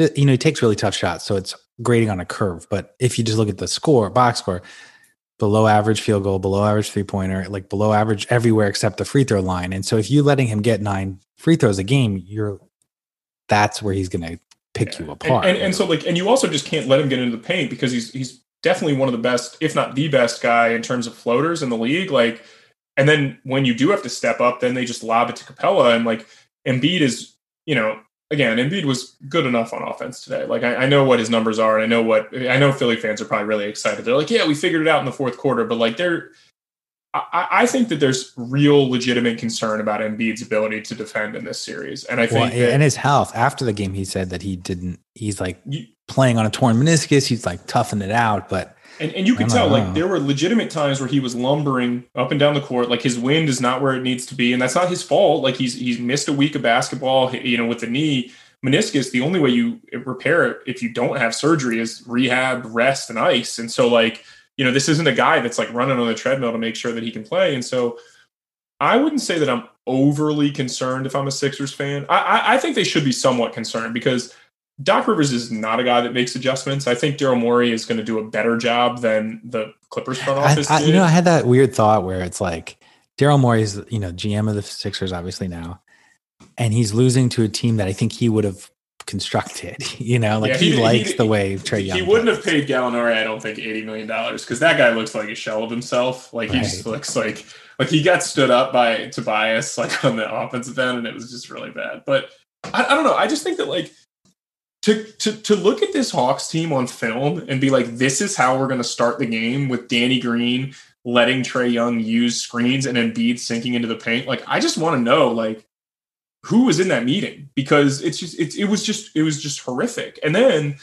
you know, he takes really tough shots. So it's grading on a curve. But if you just look at the score, box score, below average field goal, below average three pointer, like below average everywhere except the free throw line. And so if you letting him get nine free throws a game, you're, that's where he's going to pick Yeah. you apart. And, and, and so like, and you also just can't let him get into the paint because he's he's definitely one of the best, if not the best guy in terms of floaters in the league. Like, and then when you do have to step up, then they just lob it to Capela and like Embiid is, you know, again, Embiid was good enough on offense today. Like I, I know what his numbers are, and I know what I know. Philly fans are probably really excited. They're like, yeah, we figured it out in the fourth quarter, but like they're. I, I think that there's real legitimate concern about Embiid's ability to defend in this series, and I well, think that and his health after the game, he said that he didn't, he's like you, playing on a torn meniscus. He's like toughing it out, but And, and you could tell, know. like, there were legitimate times where he was lumbering up and down the court. Like, his wind is not where it needs to be. And that's not his fault. Like, he's he's missed a week of basketball, you know, with the knee meniscus. The only way you repair it if you don't have surgery is rehab, rest, and ice. And so, like, you know, this isn't a guy that's like running on the treadmill to make sure that he can play. And so, I wouldn't say that I'm overly concerned if I'm a Sixers fan. I, I, I think they should be somewhat concerned because Doc Rivers is not a guy that makes adjustments. I think Daryl Morey is going to do a better job than the Clippers front I, office I, did. you know, I had that weird thought where it's like Daryl Morey is, you know, GM of the Sixers, obviously now, and he's losing to a team that I think he would have constructed. You know, like Yeah, he, he- likes he- the way Trae Young. He wouldn't plays. have paid Gallinari, I don't think, eighty million dollars because that guy looks like a shell of himself. Like he just looks like like he got stood up by Tobias like on the offensive end, and it was just really bad. But I, I don't know. I just think that like to to to look at this Hawks team on film and be like, this is how we're going to start the game with Danny Green letting Trae Young use screens and Embiid sinking into the paint. Like I just want to know like who was in that meeting because it's just it's it was just it was just horrific. And then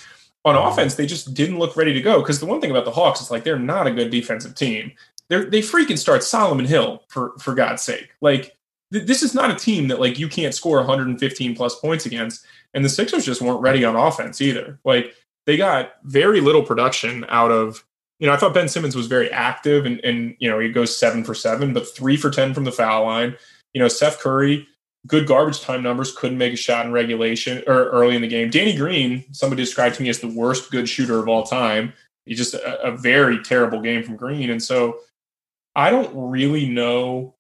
on offense, they just didn't look ready to go. Because the one thing about the Hawks is like they're not a good defensive team. They're they freaking start Solomon Hill for for God's sake. Like this is not a team that like you can't score 115 plus points against. And the Sixers just weren't ready on offense either. Like they got very little production out of. You know, I thought Ben Simmons was very active, and and you know he goes seven for seven, but three for ten from the foul line. You know, Seth Curry good garbage time numbers, couldn't make a shot in regulation or early in the game. Danny Green, somebody described to me as the worst good shooter of all time. He's just a, a very terrible game from Green. And so I don't really know.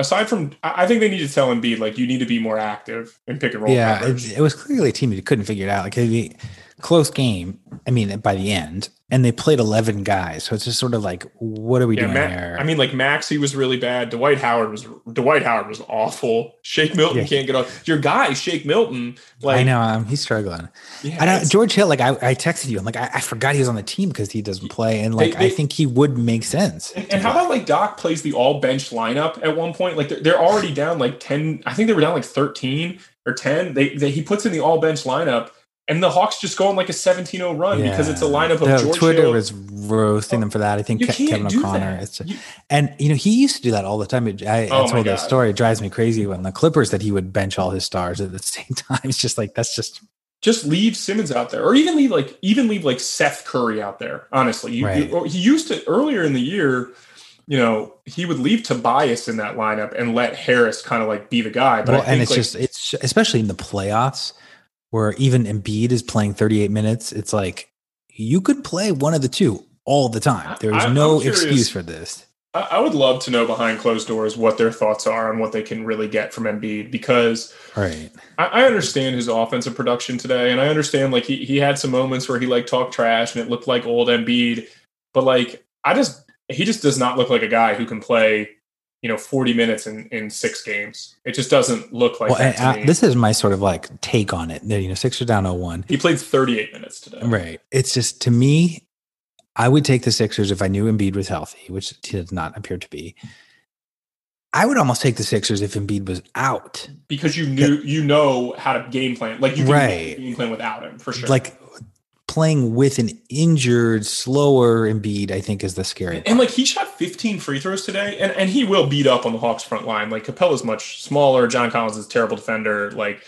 Aside from, I think they need to tell Embiid, like, you need to be more active and pick and roll. Yeah, it, it was clearly a team that couldn't figure it out. Like be close game. I mean, by the end, and they played eleven guys, so it's just sort of like, what are we Yeah, doing Ma- here? I mean, like Maxey was really bad. Dwight Howard was Dwight Howard was awful. Shake Milton Yeah. can't get off. Your guy, Shake Milton, like I know um, he's struggling. yeah, I it's- George Hill. Like I, I texted you. I'm like, I, I forgot he was on the team because he doesn't play, and like They- they- I think he would make sense. And, and how about like Doc plays the all bench lineup at one point? Like they're, they're already down like 10, I think they were down like 13 or 10. They, they he puts in the all bench lineup and the Hawks just go on like a 17-0 run because it's a lineup of The George Twitter Hill. was roasting them for that. I think Ke- Kevin O'Connor. You- and you know he used to do that all the time. It- I, Oh I told that story. It drives me crazy when the Clippers that he would bench all his stars at the same time. It's just like that's just just leave Simmons out there, or even leave like even leave like Seth Curry out there. Honestly, you, Right. you- he used to earlier in the year. You know, he would leave Tobias in that lineup and let Harris kind of like be the guy. But well, and it's like, just it's especially in the playoffs where even Embiid is playing 38 minutes. It's like you could play one of the two all the time. There is I- no excuse for this. I I would love to know behind closed doors what their thoughts are on what they can really get from Embiid because Right. I, I understand his offensive production today, and I understand like he he had some moments where he like talked trash and it looked like old Embiid, but like I just he just does not look like a guy who can play you know 40 minutes in in six games. It just doesn't look like well, to uh, this is my sort of like take on it. You know, Sixers down 0-1. he played 38 minutes today. Right. It's just to me, I would take the Sixers if I knew Embiid was healthy, which he does not appear to be. I would almost take the Sixers if Embiid was out. because you knew you know how to game plan. Like you can Right. game plan without him for sure. Like playing with an injured, slower Embiid, I think is the scary part. And like he shot 15 free throws today, and, and he will beat up on the Hawks front line. Like Capela's much smaller. John Collins is a terrible defender. Like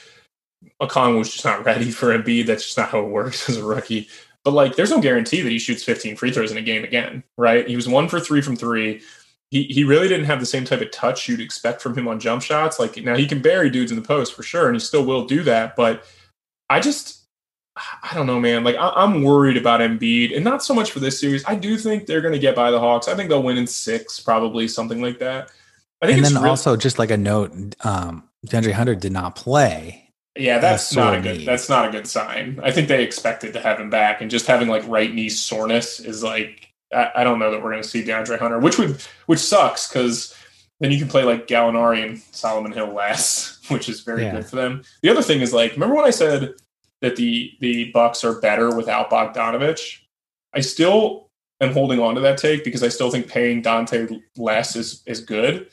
Okongwu was just not ready for Embiid. That's just not how it works as a rookie. But like, there's no guarantee that he shoots 15 free throws in a game again, right? He was one for three from three. He he really didn't have the same type of touch you'd expect from him on jump shots. Like now he can bury dudes in the post for sure, and he still will do that. But I just I don't know, man. Like I, I'm worried about Embiid, and not so much for this series. I do think they're going to get by the Hawks. I think they'll win in six, probably something like that. I think and it's then also just like a note, um, DeAndre Hunter did not play. yeah, that's not a good. knee. That's not a good sign. I think they expected to have him back, and just having like right knee soreness is like I, I don't know that we're going to see DeAndre Hunter, which would which sucks because then you can play like Gallinari and Solomon Hill last, which is very Yeah. good for them. The other thing is like, remember when I said that the the Bucks are better without Bogdanovic? I still am holding on to that take because I still think paying Dante less is is good.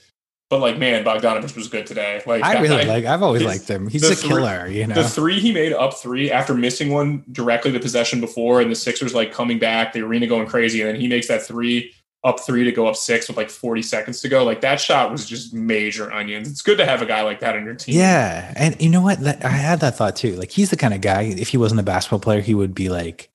But like, man, Bogdanovic was good today. Like, I really guy, like. I've always liked him. He's the a three- killer. You know. the three he made up three after missing one directly to possession before, and the Sixers like coming back, the arena going crazy, and then he makes that three up three to go up six with like 40 seconds to go. Like that shot was just major onions. It's good to have a guy like that on your team. Yeah, and you know what? That, I had that thought too. Like he's the kind of guy. If he wasn't a basketball player, he would be like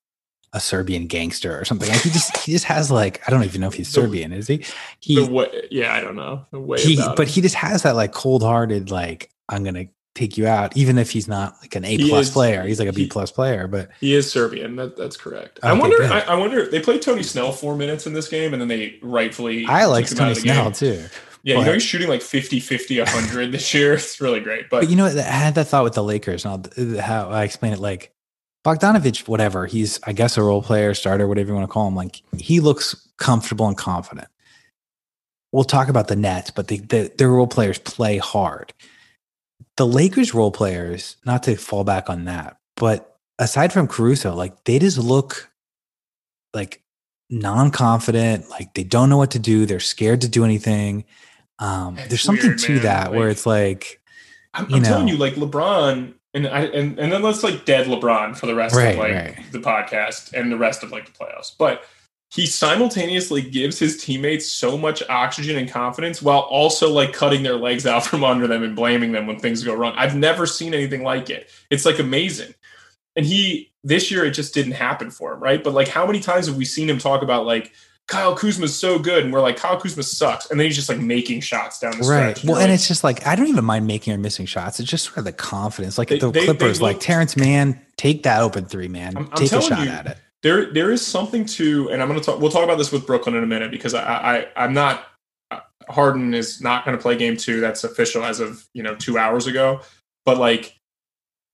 a Serbian gangster or something. Like he just he just has like I don't even know if he's Serbian. Is he? He way, yeah, I don't know. The way he, but he just has that like cold hearted like I'm gonna take you out, even if he's not like an A He plus is- player. He's like a B plus player, but he is Serbian. That, that's correct. I wonder. I, I wonder. They played Tony Snell four minutes in this game, and then they rightfully. I like took him out Tony the game. Snell too. Yeah, you know he's shooting like 50, 50, 100 this year. It's really great. But, But you know, what? I had that thought with the Lakers, and I'll, uh, how I explain it. Like Bogdanovic, whatever he's, I guess, a role player, starter, whatever you want to call him. Like he looks comfortable and confident. We'll talk about the Nets, but the, the their role players play hard. The Lakers role players, not to fall back on that, but aside from Caruso, like they just look like non-confident, like they don't know what to do. They're scared to do anything. Um, there's something weird, to that where it's like, I'm, I'm telling you, like LeBron, and I and, and then let's like dead LeBron for the rest Right, of like right. the podcast and the rest of like the playoffs. But he simultaneously gives his teammates so much oxygen and confidence while also like cutting their legs out from under them and blaming them when things go wrong. I've never seen anything like it. It's like amazing. And he this year it just didn't happen for him, right? But like how many times have we seen him talk about like Kyle Kuzma's so good, and we're like Kyle Kuzma sucks, and then he's just like making shots down the right. stretch. Well, You're and it's just like I don't even mind making or missing shots. It's just sort of the confidence. Like They- the they- they Clippers, like Terance Mann, take that open three, man. I'm- I'm take a shot you, at it. There there is something to and i'm going to talk we'll talk about this with brooklyn in a minute because i, I i'm not uh, harden is not going to play game two that's official as of you know two hours ago. But like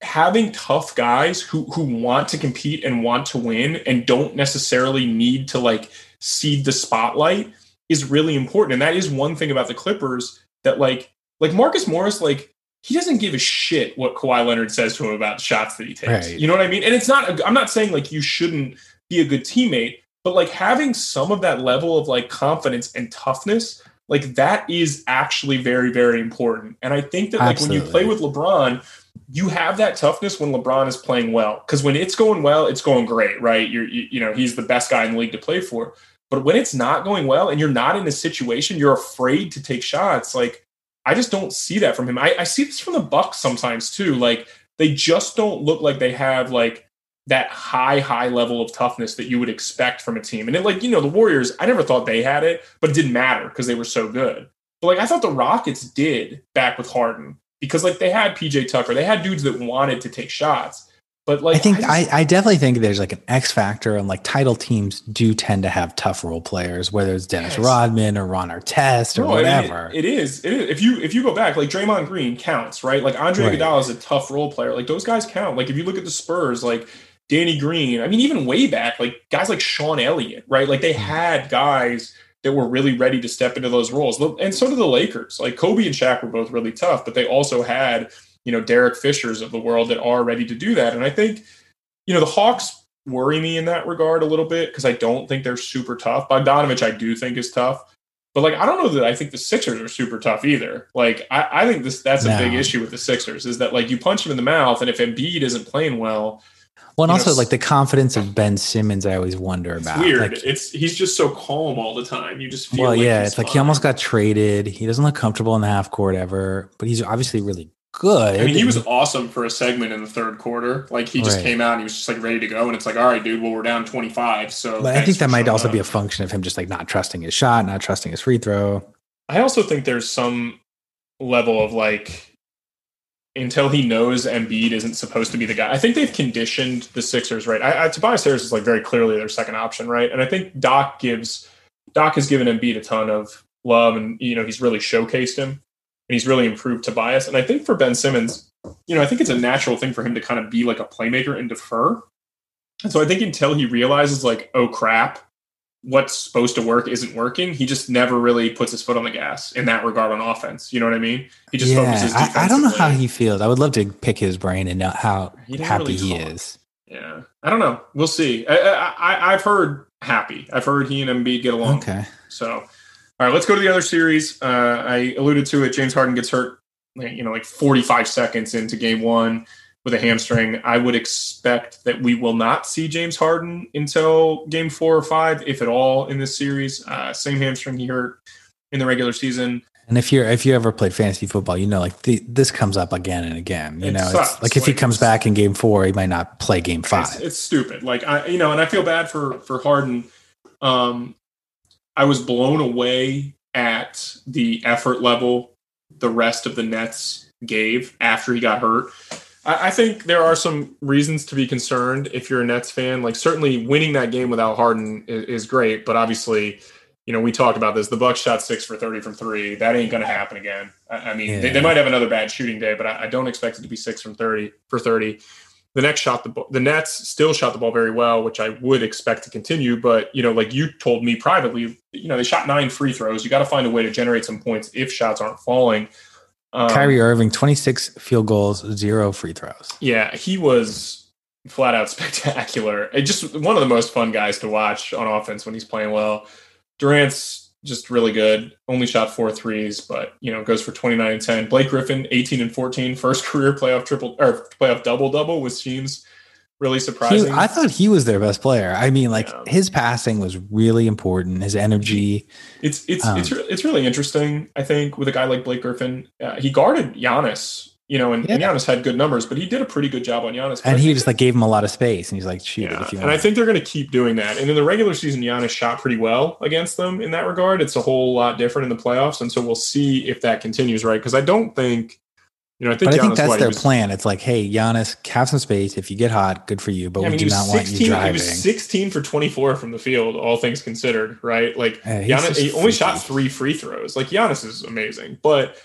having tough guys who who want to compete and want to win and don't necessarily need to like seed the spotlight is really important. And that is one thing about the clippers that like like marcus morris like he doesn't give a shit what Kawhi Leonard says to him about the shots that he takes. Right. You know what I mean? And it's not, I'm not saying like you shouldn't be a good teammate, but like having some of that level of like confidence and toughness, like that is actually very, very important. And I think that like when you play with LeBron, you have that toughness when LeBron is playing well. Because when it's going well, it's going great, right? You're, you, you know, he's the best guy in the league to play for. But when it's not going well and you're not in a situation, you're afraid to take shots. Like I just don't see that from him. I, I see this from the Bucks sometimes too. Like they just don't look like they have like that high, high level of toughness that you would expect from a team. And it, like, you know, the Warriors, I never thought they had it, but it didn't matter because they were so good. But like I thought the Rockets did back with Harden because like they had PJ Tucker, they had dudes that wanted to take shots. But like I think just- I, I definitely think there's like an X factor, and like title teams do tend to have tough role players, whether it's Dennis Yes. Rodman or Ron Artest or No, I mean, whatever. it- it is. It is. If you if you go back, like Draymond Green counts, right? Like Andre Right. Iguodala is a tough role player. Like those guys count. Like if you look at the Spurs, like Danny Green. I mean, even way back, like guys like Sean Elliott, right? Like they hmm. had guys that were really ready to step into those roles. And so did the Lakers. Like Kobe and Shaq were both really tough, but they also had you know Derek Fishers of the world that are ready to do that. And I think you know the Hawks worry me in that regard a little bit because I don't think they're super tough. Bogdanovic, I do think is tough. But like I don't know that I think the Sixers are super tough either. Like I, I think this that's a No. big issue with the Sixers is that like you punch them in the mouth, and if Embiid isn't playing well, well, and you also know, like the confidence of Ben Simmons, I always wonder it's about. weird. Like, it's he's just so calm all the time. You just feel well, like yeah, it's like he almost got traded. He doesn't look comfortable in the half court ever, but he's obviously really good. I mean, he was awesome for a segment in the third quarter. Like he just Right. came out and he was just like ready to go, and it's like, all right, dude, well we're down twenty five. So But I think that might also up. be a function of him just like not trusting his shot, not trusting his free throw. I also think there's some level of like until he knows Embiid isn't supposed to be the guy. I think they've conditioned the Sixers right. I, I, Tobias Harris is like very clearly their second option, right? And I think Doc gives Doc has given Embiid a ton of love, and you know he's really showcased him, and he's really improved Tobias. And I think for Ben Simmons, you know, I think it's a natural thing for him to kind of be like a playmaker and defer. And so I think until he realizes like, oh crap, what's supposed to work isn't working, he just never really puts his foot on the gas in that regard on offense. You know what I mean? He just focuses. I, I don't know how he feels. I would love to pick his brain and know how He happy really he is. Yeah, I don't know. We'll see. I, I, I, I've heard happy. I've heard he and Embiid get along. Okay. So, all right, let's go to the other series. Uh, I alluded to it. James Harden gets hurt, you know, like 45 seconds into game one with a hamstring. I would expect that we will not see James Harden until game four or five, if at all, in this series. Uh, same hamstring he hurt in the regular season. And if you're if you ever played fantasy football, you know like the, this comes up again and again. You It know, it's like if he comes back in game four, he might not play game It's, five. it's stupid. Like I, you know, and I feel bad for for Harden. Um, I was blown away at the effort level the rest of the Nets gave after he got hurt. I, I think there are some reasons to be concerned if you're a Nets fan. Like certainly winning that game without Harden is, is great, but obviously, you know, we talked about this. The Bucks shot six for 30 from three. That ain't going to happen again. I, I mean, yeah. they, they, might have another bad shooting day, but I, I, don't expect it to be six from 30 for 30. The next shot, the, the Nets still shot the ball very well, which I would expect to continue. But, you know, like you told me privately, you know, they shot nine free throws. You got to find a way to generate some points if shots aren't falling. Um, Kyrie Irving, 26 field goals, zero free throws. Yeah, he was flat out spectacular. It just one of the most fun guys to watch on offense when he's playing well. Durant's just really good. Only shot four threes, but you know goes for 29 and 10. Blake Griffin 18 and 14, first career playoff triple or playoff double double, which seems really surprising. He, I thought he was their best player. I mean, like yeah. his passing was really important. His energy. It's it's um, it's it's really interesting. I think with a guy like Blake Griffin, uh, he guarded Giannis you know, and, yeah. and, Giannis had good numbers, but he did a pretty good job on Giannis. And he just like gave him a lot of space, and he's like, "Shoot yeah. it if you. And I think they're going to keep doing that. And in the regular season, Giannis shot pretty well against them in that regard. It's a whole lot different in the playoffs, and so we'll see if that continues, right? Because I don't think, you know, I think, but I think that's their was, plan. It's like, hey, Giannis, have some space. If you get hot, good for you. But yeah, we I mean, do not 16, want you driving. He was 16 for 24 from the field, all things considered, right? Like Giannis, he only shot three free throws. Like Giannis is amazing, but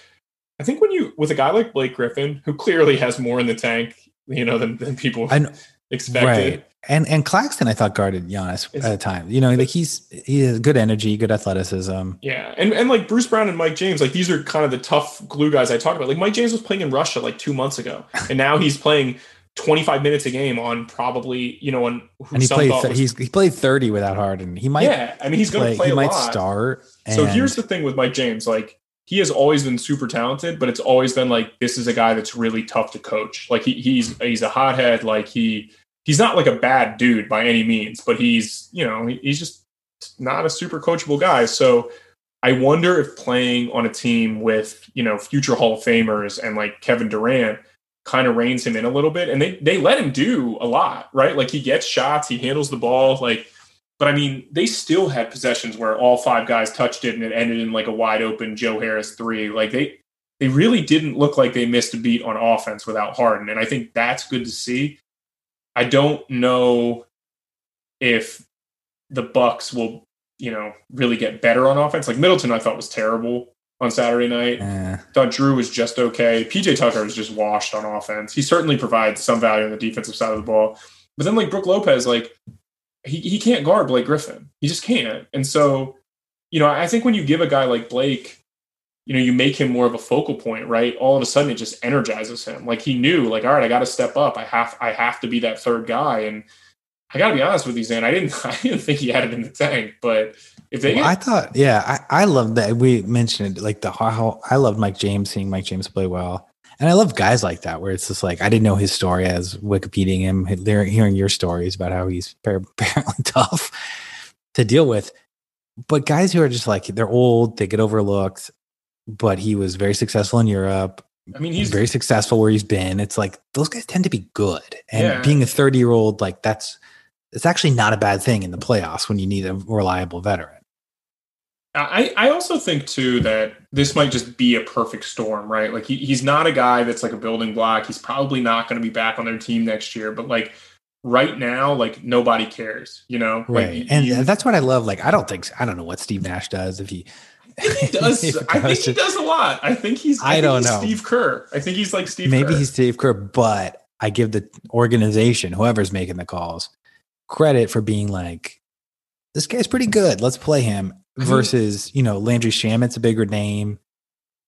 I think when you with a guy like Blake Griffin, who clearly has more in the tank, you know, than, than people know, expected. Right. And and Claxton, I thought guarded Giannis it's, at a time. You know, like he's he has good energy, good athleticism. Yeah, and and like Bruce Brown and Mike James, like these are kind of the tough glue guys I talk about. Like Mike James was playing in Russia like two months ago, and now he's playing 25 minutes a game on probably you know on and he played th- was, he's he played 30 without Harden. He might yeah, I mean he's going to play. He might lot. start. so here's the thing with Mike James, like he has always been super talented, but it's always been like this is a guy that's really tough to coach. Like he, he's he's a hothead. Like he he's not like a bad dude by any means, but he's you know he's just not a super coachable guy. So I wonder if playing on a team with you know future Hall of Famers and like Kevin Durant kind of reins him in a little bit, and they they let him do a lot, right? Like he gets shots, he handles the ball, like but I mean, they still had possessions where all five guys touched it and it ended in like a wide open Joe Harris three. Like they they really didn't look like they missed a beat on offense without Harden. And I think that's good to see. I don't know if the Bucks will, you know, really get better on offense. Like Middleton, I thought was terrible on Saturday night. Uh, thought Jrue was just okay. PJ Tucker was just washed on offense. He certainly provides some value on the defensive side of the ball. But then like Brook Lopez, like he, he can't guard Blake Griffin. He just can't. And so, you know, I think when you give a guy like Blake, you know, you make him more of a focal point, right? All of a sudden it just energizes him. Like he knew, like, all right, I got to step up. I have, I have to be that third guy. And I got to be honest with you, Zan. I didn't, I didn't think he had it in the tank, but if they, well, I thought, yeah, I, I love that we mentioned it, like the how I love Mike James, seeing Mike James play well. And I love guys like that, where it's just like I didn't know his story as Wikipedia him, hearing your stories about how he's apparently tough to deal with. But guys who are just like they're old, they get overlooked. But he was very successful in Europe. I mean, he's very successful where he's been. It's like those guys tend to be good, and yeah. being a thirty-year-old, like that's it's actually not a bad thing in the playoffs when you need a reliable veteran. I, I also think too that this might just be a perfect storm, right? Like he, he's not a guy that's like a building block. He's probably not going to be back on their team next year, but like right now, like nobody cares, you know? Right. Like, and he, that's what I love. Like, I don't think, I don't know what Steve Nash does if he, he does. I think he does a lot. I think he's. I, I don't know. Steve Kerr. I think he's like Steve. Maybe Kerr. he's Steve Kerr, but I give the organization, whoever's making the calls, credit for being like, this guy's pretty good. Let's play him versus you know Landry Shamet's a bigger name.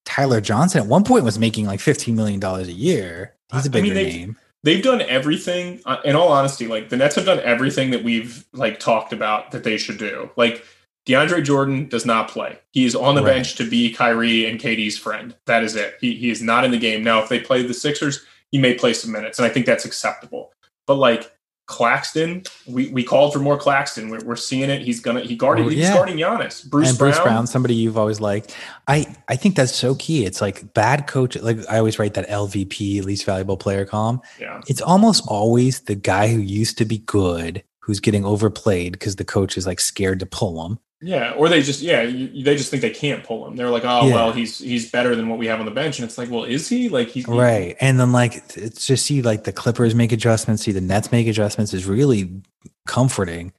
Tyler Johnson at one point was making like fifteen million dollars a year. He's a bigger I mean, they've, name. They've done everything. Uh, in all honesty, like the Nets have done everything that we've like talked about that they should do. Like DeAndre Jordan does not play. He's on the right. bench to be Kyrie and KD's friend. That is it. He he is not in the game now. If they play the Sixers, he may play some minutes, and I think that's acceptable. But like Claxton, we, we called for more Claxton. We're, we're seeing it. He's gonna he guarded oh, yeah. he's guarding Giannis. Bruce and Brown. Bruce Brown, somebody you've always liked. I I think that's so key. It's like bad coach. Like I always write that LVP, least valuable player column. Yeah, it's almost always the guy who used to be good who's getting overplayed because the coach is like scared to pull him. Yeah, or they just yeah they just think they can't pull him. They're like, oh yeah. well, he's he's better than what we have on the bench, and it's like, well, is he? Like he's right. And then like it's just see like the Clippers make adjustments, see the Nets make adjustments is really comforting.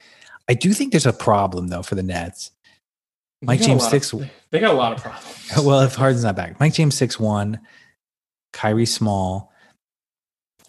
I do think there's a problem though for the Nets. Mike They got a James six. Of, they got a lot of problems. Well, if Harden's not back, Mike James six one, Kyrie small,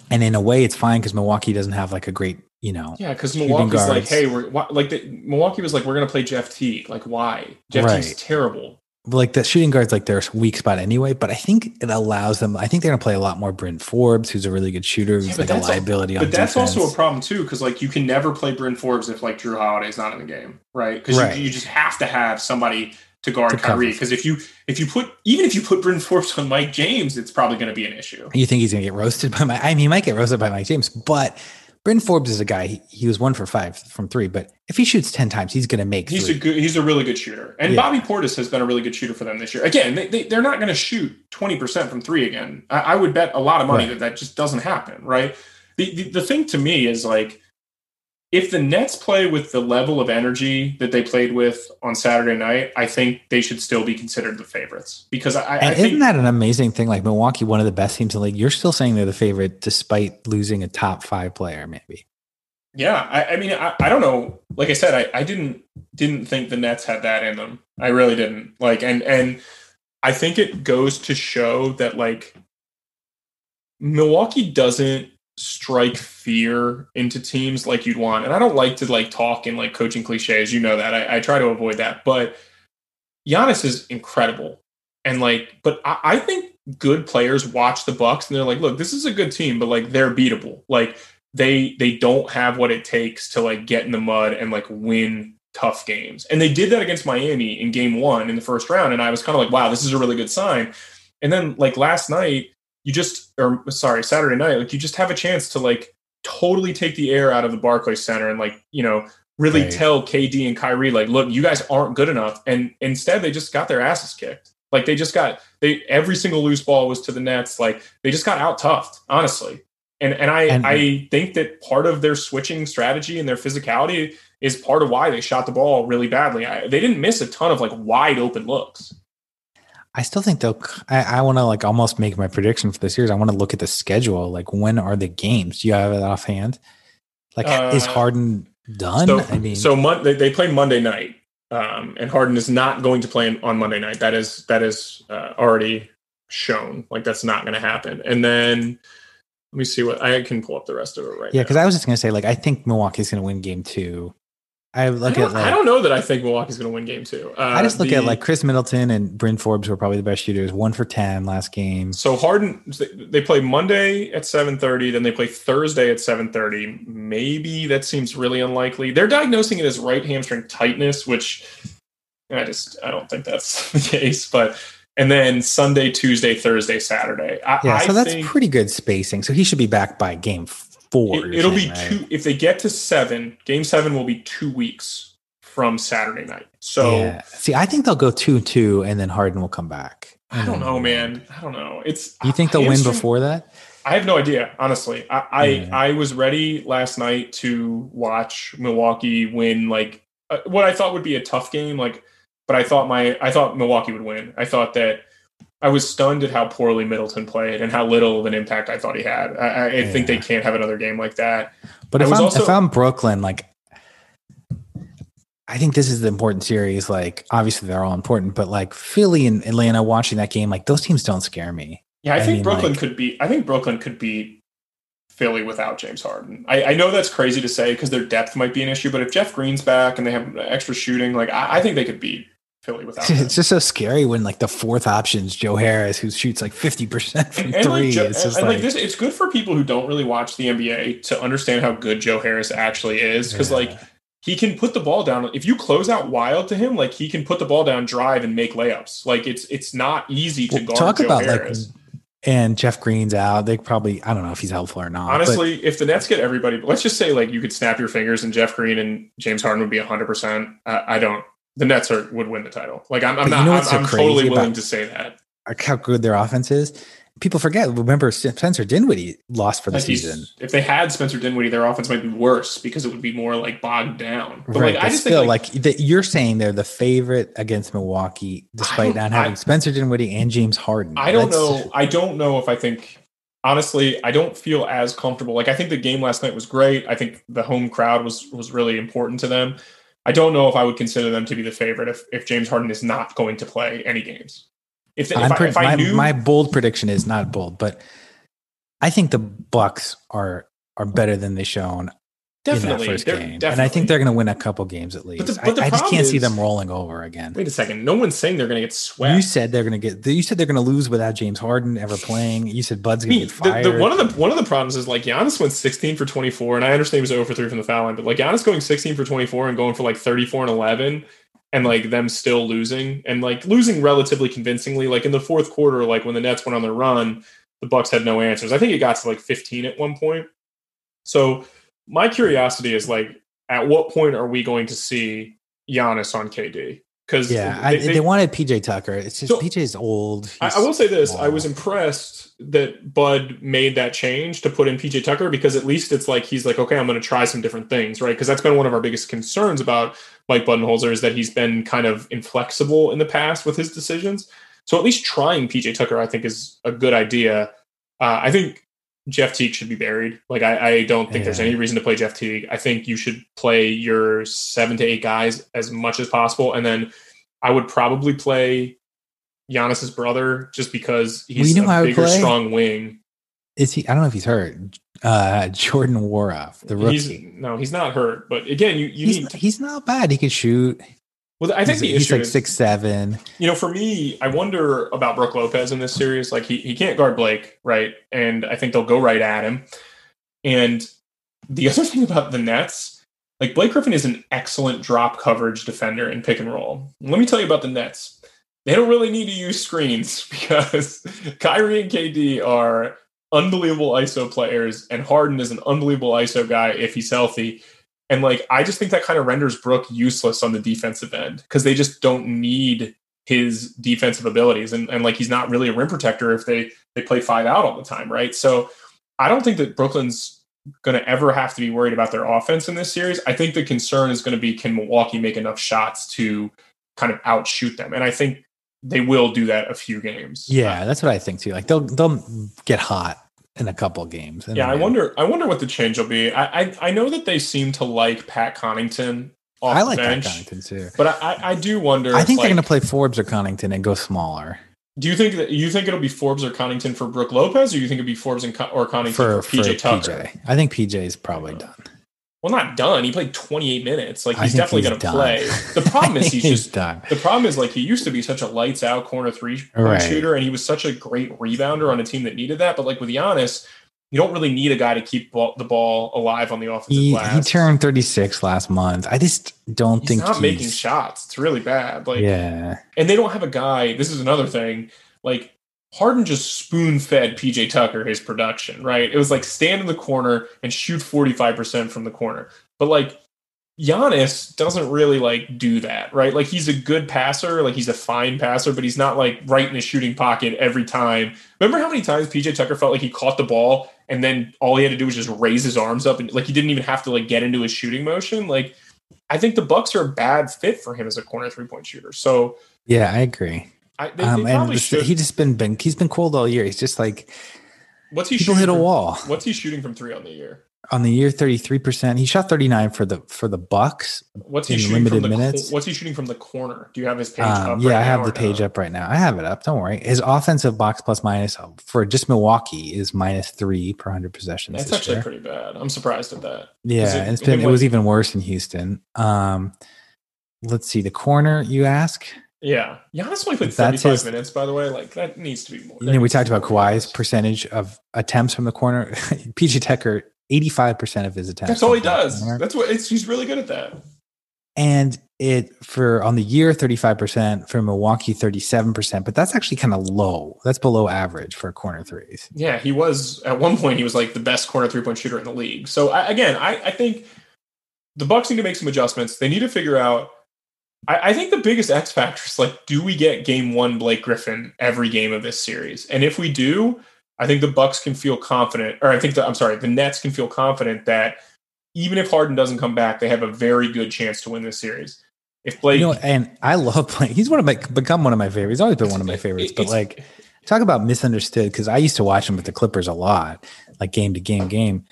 and in a way, it's fine because Milwaukee doesn't have like a great, you know, Yeah, because Milwaukee's like, hey, we're why, like the, Milwaukee was like, we're gonna play Jeff T. Like, why? Jeff Right. T's terrible. like the shooting guards like their weak spot anyway. But I think it allows them. I think they're gonna play a lot more Bryn Forbes, who's a really good shooter, who's Yeah, but like a liability on But that's defense. also a problem too, because like you can never play Bryn Forbes if like Jrue Holiday's not in the game, right? Because Right. you, you just have to have somebody to guard To. Kyrie. Because if you if you put even if you put Bryn Forbes on Mike James, it's probably going to be an issue. You think he's gonna get roasted by my? I mean, he might get roasted by Mike James, but Bryn Forbes is a guy. He, he was one for five from three, but if he shoots ten times, he's gonna make He's three. a good. He's a really good shooter, and Yeah. Bobby Portis has been a really good shooter for them this year. Again, they, they they're not going to shoot twenty percent from three again. I, I would bet a lot of money Right. that that just doesn't happen. Right. The, the the thing to me is like, if the Nets play with the level of energy that they played with on Saturday night, I think they should still be considered the favorites because I, I isn't that an amazing thing? Like Milwaukee, one of the best teams in the league. You're still saying they're the favorite despite losing a top five player, maybe. Yeah, I, I mean, I, I don't know. Like I said, I, I didn't didn't think the Nets had that in them. I really didn't. Like, and and I think it goes to show that like Milwaukee doesn't strike fear into teams like you'd want. And I don't like to like talk in like coaching cliches. You know that. I, I try to avoid that. But Giannis is incredible. And like, but I, I think good players watch the Bucks and they're like, look, this is a good team, but like they're beatable. Like they they don't have what it takes to like get in the mud and like win tough games. And they did that against Miami in game one in the first round. And I was kind of like, wow, this is a really good sign. And then like last night, you just or sorry, Saturday night, like you just have a chance to like totally take the air out of the Barclays Center and like, you know, really Right. tell KD and Kyrie, like, look, you guys aren't good enough. And instead they just got their asses kicked. Like they just got they every single loose ball was to the Nets. Like they just got out toughed, honestly. And and I And- I think that part of their switching strategy and their physicality is part of why they shot the ball really badly. I, they didn't miss a ton of like wide open looks. I still think they'll. I, I want to like almost make my prediction for this year. I want to look at the schedule. Like, when are the games? Do you have it offhand? Like, is Uh, Harden done? So, I mean, so Mon- they, they play Monday night, um, and Harden is not going to play on Monday night. That is that is uh, already shown. Like that's not going to happen. And then let me see what I can pull up the rest of it right. yeah, because I was just gonna say, like, I think Milwaukee's gonna win Game Two. I I look don't, at like I don't know that I think Milwaukee's going to win Game Two. Uh, I just look the- at like Khris Middleton and Bryn Forbes were probably the best shooters. One for ten last game. So Harden, they play Monday at seven thirty, then they play Thursday at seven thirty. Maybe that seems really unlikely. They're diagnosing it as right hamstring tightness, which I just I don't think that's the case. But and then Sunday, Tuesday, Thursday, Saturday. I, Yeah, I so that's think pretty good spacing. So he should be back by Game Four. It, you're it'll be right? two. If they get to seven, Game Seven will be two weeks from Saturday night. So. yeah. See, I think they'll go two and two, and then Harden will come back. I don't know, man. I don't know. It's You think they'll win before that? I have no idea, honestly. I I, Yeah. I was ready last night to watch Milwaukee win like uh, what I thought would be a tough game, like, but I thought my I thought Milwaukee would win. I thought that I was stunned at how poorly Middleton played and how little of an impact I thought he had. I, I I think they can't have another game like that. But I if I'm also- if I'm Brooklyn, like I think this is the important series. Like obviously they're all important, but like Philly and Atlanta watching that game, like those teams don't scare me. Yeah, I, I think mean, Brooklyn like- could be. I think Brooklyn could beat Philly without James Harden. I, I know that's crazy to say because their depth might be an issue, but if Jeff Green's back and they have extra shooting, like I, I think they could beat Philly without. It's just so scary when like the fourth option's Joe Harris, who shoots like fifty percent from And, and three. like, Joe- it's just and, like, like this, it's good for people who don't really watch the NBA to understand how good Joe Harris actually is because Yeah. like he can put the ball down. If you close out wild to him, like he can put the ball down, drive, and make layups. Like it's it's not easy to Well, guard talk Joe about Harris. like and Jeff Green's out. They probably I don't know if he's helpful or not. but- Honestly, if the Nets get everybody, let's just say like you could snap your fingers and Jeff Green and James Harden would be 100%. Uh, I don't, the Nets are, would win the title. Like I'm, I'm not, you know I'm, so I'm totally willing to say that. like how good their offense is. People forget. Remember, Spencer Dinwiddie lost for the Like season. If they had Spencer Dinwiddie, their offense might be worse because it would be more like bogged down. But right, like, I but just still, think like, like, that you're saying they're the favorite against Milwaukee, despite not having I- Spencer Dinwiddie and James Harden. I don't That's- know. I don't know if I think, honestly, I don't feel as comfortable. Like I think the game last night was great. I think the home crowd was, was really important to them. I don't know if I would consider them to be the favorite if, if James Harden is not going to play any games. If, if, I, if I my, knew my bold prediction is not bold, but I think the Bucks are are better than they shown definitely, in that first game. Definitely. And I think they're going to win a couple games at least. But the, but the I, I, just can't is, see them rolling over again. Wait a second. No one's saying they're going to get swept. You said they're going to get. You said they're going to lose without James Harden ever playing. You said Bud's going to get fired. The, the, one of the one of the problems is like Giannis went 16 for 24, and I understand he was over three from the foul line, but like Giannis going 16 for 24 and going for like 34 and 11 and like them still losing and like losing relatively convincingly like in the fourth quarter like when the nets went on their run the bucks had no answers i think it got to like 15 at one point so my curiosity is like, at what point are we going to see Giannis on KD? Because yeah, they, they, they, wanted PJ Tucker. It's just so, PJ's old. I, I, will say this: small. I was impressed that Bud made that change to put in PJ Tucker because at least it's like he's like, okay, I'm going to try some different things, right? Because that's been one of our biggest concerns about Mike Budenholzer is that he's been kind of inflexible in the past with his decisions. So at least trying PJ Tucker, I think, is a good idea. Uh, I think Jeff Teague should be buried. Like I, I don't think yeah. there's any reason to play Jeff Teague. I think you should play your seven to eight guys as much as possible, and then I would probably play Giannis's brother just because he's well, you know a bigger, strong wing. Is he? I don't know if he's hurt. Uh, Jordan Nwora, the rookie. He's, no, he's not hurt. But again, you, you he's, need. He's not bad. He can shoot. Well, I think he's, he's like is, six seven. You know, for me, I wonder about Brook Lopez in this series. Like he he can't guard Blake, right? And I think they'll go right at him. And the other thing about the Nets, like Blake Griffin is an excellent drop coverage defender in pick and roll. Let me tell you about the Nets. They don't really need to use screens because Kyrie and KD are unbelievable ISO players, and Harden is an unbelievable ISO guy if he's healthy. And like, I just think that kind of renders Brook useless on the defensive end because they just don't need his defensive abilities. And, and like, he's not really a rim protector if they, they play five out all the time. Right. So I don't think that Brooklyn's going to ever have to be worried about their offense in this series. I think the concern is going to be can Milwaukee make enough shots to kind of outshoot them? And I think they will do that a few games. Yeah, that's what I think too. Like they'll they'll get hot in a couple games. Yeah, I wonder. I wonder what the change will be. I, I, I know that they seem to like Pat Connaughton. I like bench, Pat Connaughton too, but I, I do wonder. I think like, they're going to play Forbes or Connaughton and go smaller. Do you think that you think it'll be Forbes or Connaughton for Brook Lopez, or you think it'll be Forbes and or Connaughton for, for PJ Tucker? PJ. I think PJ is probably done. Well, not done. He played 28 minutes. Like he's definitely going to play. The problem is he's, he's just done. The problem is like he used to be such a lights out corner three right. shooter, and he was such a great rebounder on a team that needed that. But like with Giannis, you don't really need a guy to keep ball, the ball alive on the offensive he, glass. He turned 36 last month. I just don't he's think not he's not making shots. It's really bad. Like yeah, and they don't have a guy. This is another thing. Like Harden just spoon fed PJ Tucker his production. Right? It was like stand in the corner and shoot 45 percent from the corner. But like Giannis doesn't really like do that, right? Like he's a good passer, like he's a fine passer, but he's not like right in the shooting pocket every time. Remember how many times PJ Tucker felt like he caught the ball and then all he had to do was just raise his arms up and like he didn't even have to like get into his shooting motion. Like I think the Bucks are a bad fit for him as a corner three point shooter. So yeah, I agree. I, they, um, they and he just been been he's been cold all year. He's just like what's he people hit a wall. What's he shooting from three on the year? on the year 33%. He shot 39 for the for the Bucks. What's he shooting limited from the, minutes? What's he shooting from the corner? Do you have his page um, up? Yeah, right I have the page up right now. I have it up. Don't worry. His offensive box plus minus for just Milwaukee is minus three per hundred possessions. That's actually year. pretty bad. I'm surprised at that. Yeah, it, has been it was even worse in Houston. Um, let's see the corner. You ask. Yeah, Giannis only played 35 his, minutes. By the way, like that needs to be more. You know, we talked about Kawhi's percentage of attempts from the corner. PJ Tucker 85% of his attempts. That's all he does. That's what it's he's really good at that. And it for on the year 35% for Milwaukee 37%, but that's actually kind of low. That's below average for corner threes. Yeah, he was at one point he was like the best corner three-point shooter in the league. So I, again, I, I think the Bucks need to make some adjustments. They need to figure out I, I think the biggest X factor is like, do we get game one Blake Griffin every game of this series? And if we do, I think the Bucks can feel confident, or I think the, I'm sorry, the Nets can feel confident that even if Harden doesn't come back, they have a very good chance to win this series. If Blake, you know, and I love playing. He's one of my become one of my favorites. He's always been one of my favorites. But like, talk about misunderstood because I used to watch him with the Clippers a lot, like game to game game.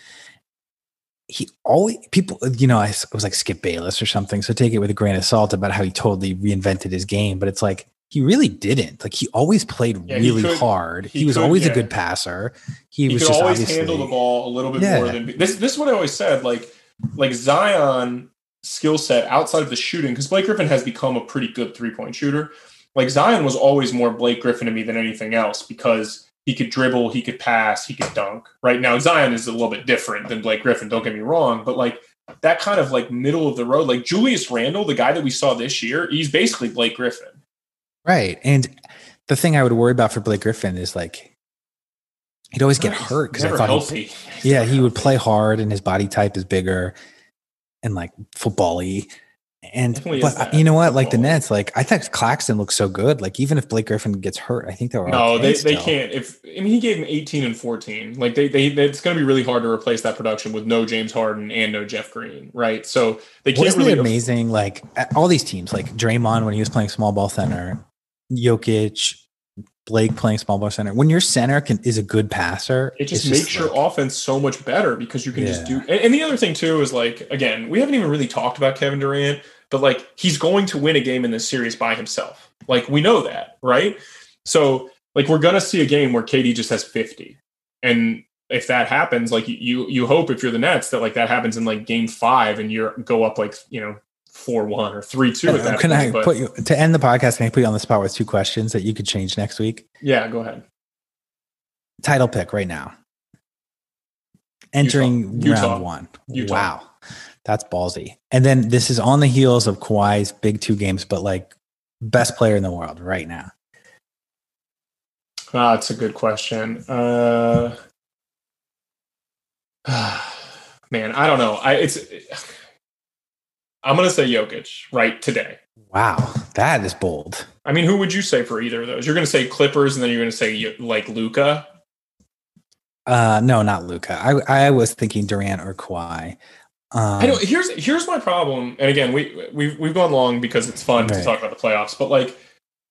He always people you know I was like Skip Bayless or something, so take it with a grain of salt about how he totally reinvented his game, but it's like he really didn't. Like he always played Yeah, he really could- hard. He, he was could, always a good passer. He, He was just always handle the ball a little bit Yeah. more than this. This is what I always said. Like like Zion skill set outside of the shooting because Blake Griffin has become a pretty good three point shooter. Like Zion was always more Blake Griffin to me than anything else because he could dribble, he could pass, he could dunk. Right now, Zion is a little bit different than Blake Griffin. Don't get me wrong, but like that kind of like middle of the road, like Julius Randle, the guy that we saw this year, he's basically Blake Griffin. right. And the thing I would worry about for Blake Griffin is like he'd always get hurt because I thought he, healthy. yeah he would play hard and his body type is bigger and like football-y. And Definitely but you know what? Like the. Nets, like I thought Claxton looks so good. Like even if Blake Griffin gets hurt, I think they were No, okay they, they can't. If I mean, he gave him 18 and 14. Like they, they, it's going to be really hard to replace that production with no James Harden and no Jeff Green, right? So they can't Wasn't really. amazing? Like all these teams, like Draymond when he was playing small ball center, Jokic, Blake playing small ball center. When your center can is a good passer, It just makes your like- offense so much better because you can just do. And, and the other thing too is like again, we haven't even really talked about Kevin Durant, but like he's going to win a game in this series by himself. Like we know that, right? So like we're gonna see a game where KD just has 50, and if that happens, like you you hope if you're the Nets that like that happens in like game five and you're go up like you know four one or three two at that Can point. I but put you to end the podcast? Can I put you on the spot with two questions that you could change next week? yeah, go ahead. Title pick right now. Entering Utah. round one. Utah. Wow. That's ballsy. And then this is on the heels of Kawhi's big two games, but like best player in the world right now. Ah, that's a good question. Uh, man, I don't know. I it's I'm gonna say Jokic right today. Wow. That is bold. I mean, who would you say for either of those? You're gonna say Clippers, and then you're gonna say like Luka. Uh, no, not Luka. I I was thinking Durant or Kawhi. Um, I know. Here's here's my problem. And again, we we've we've gone long because it's fun to talk about the playoffs. But like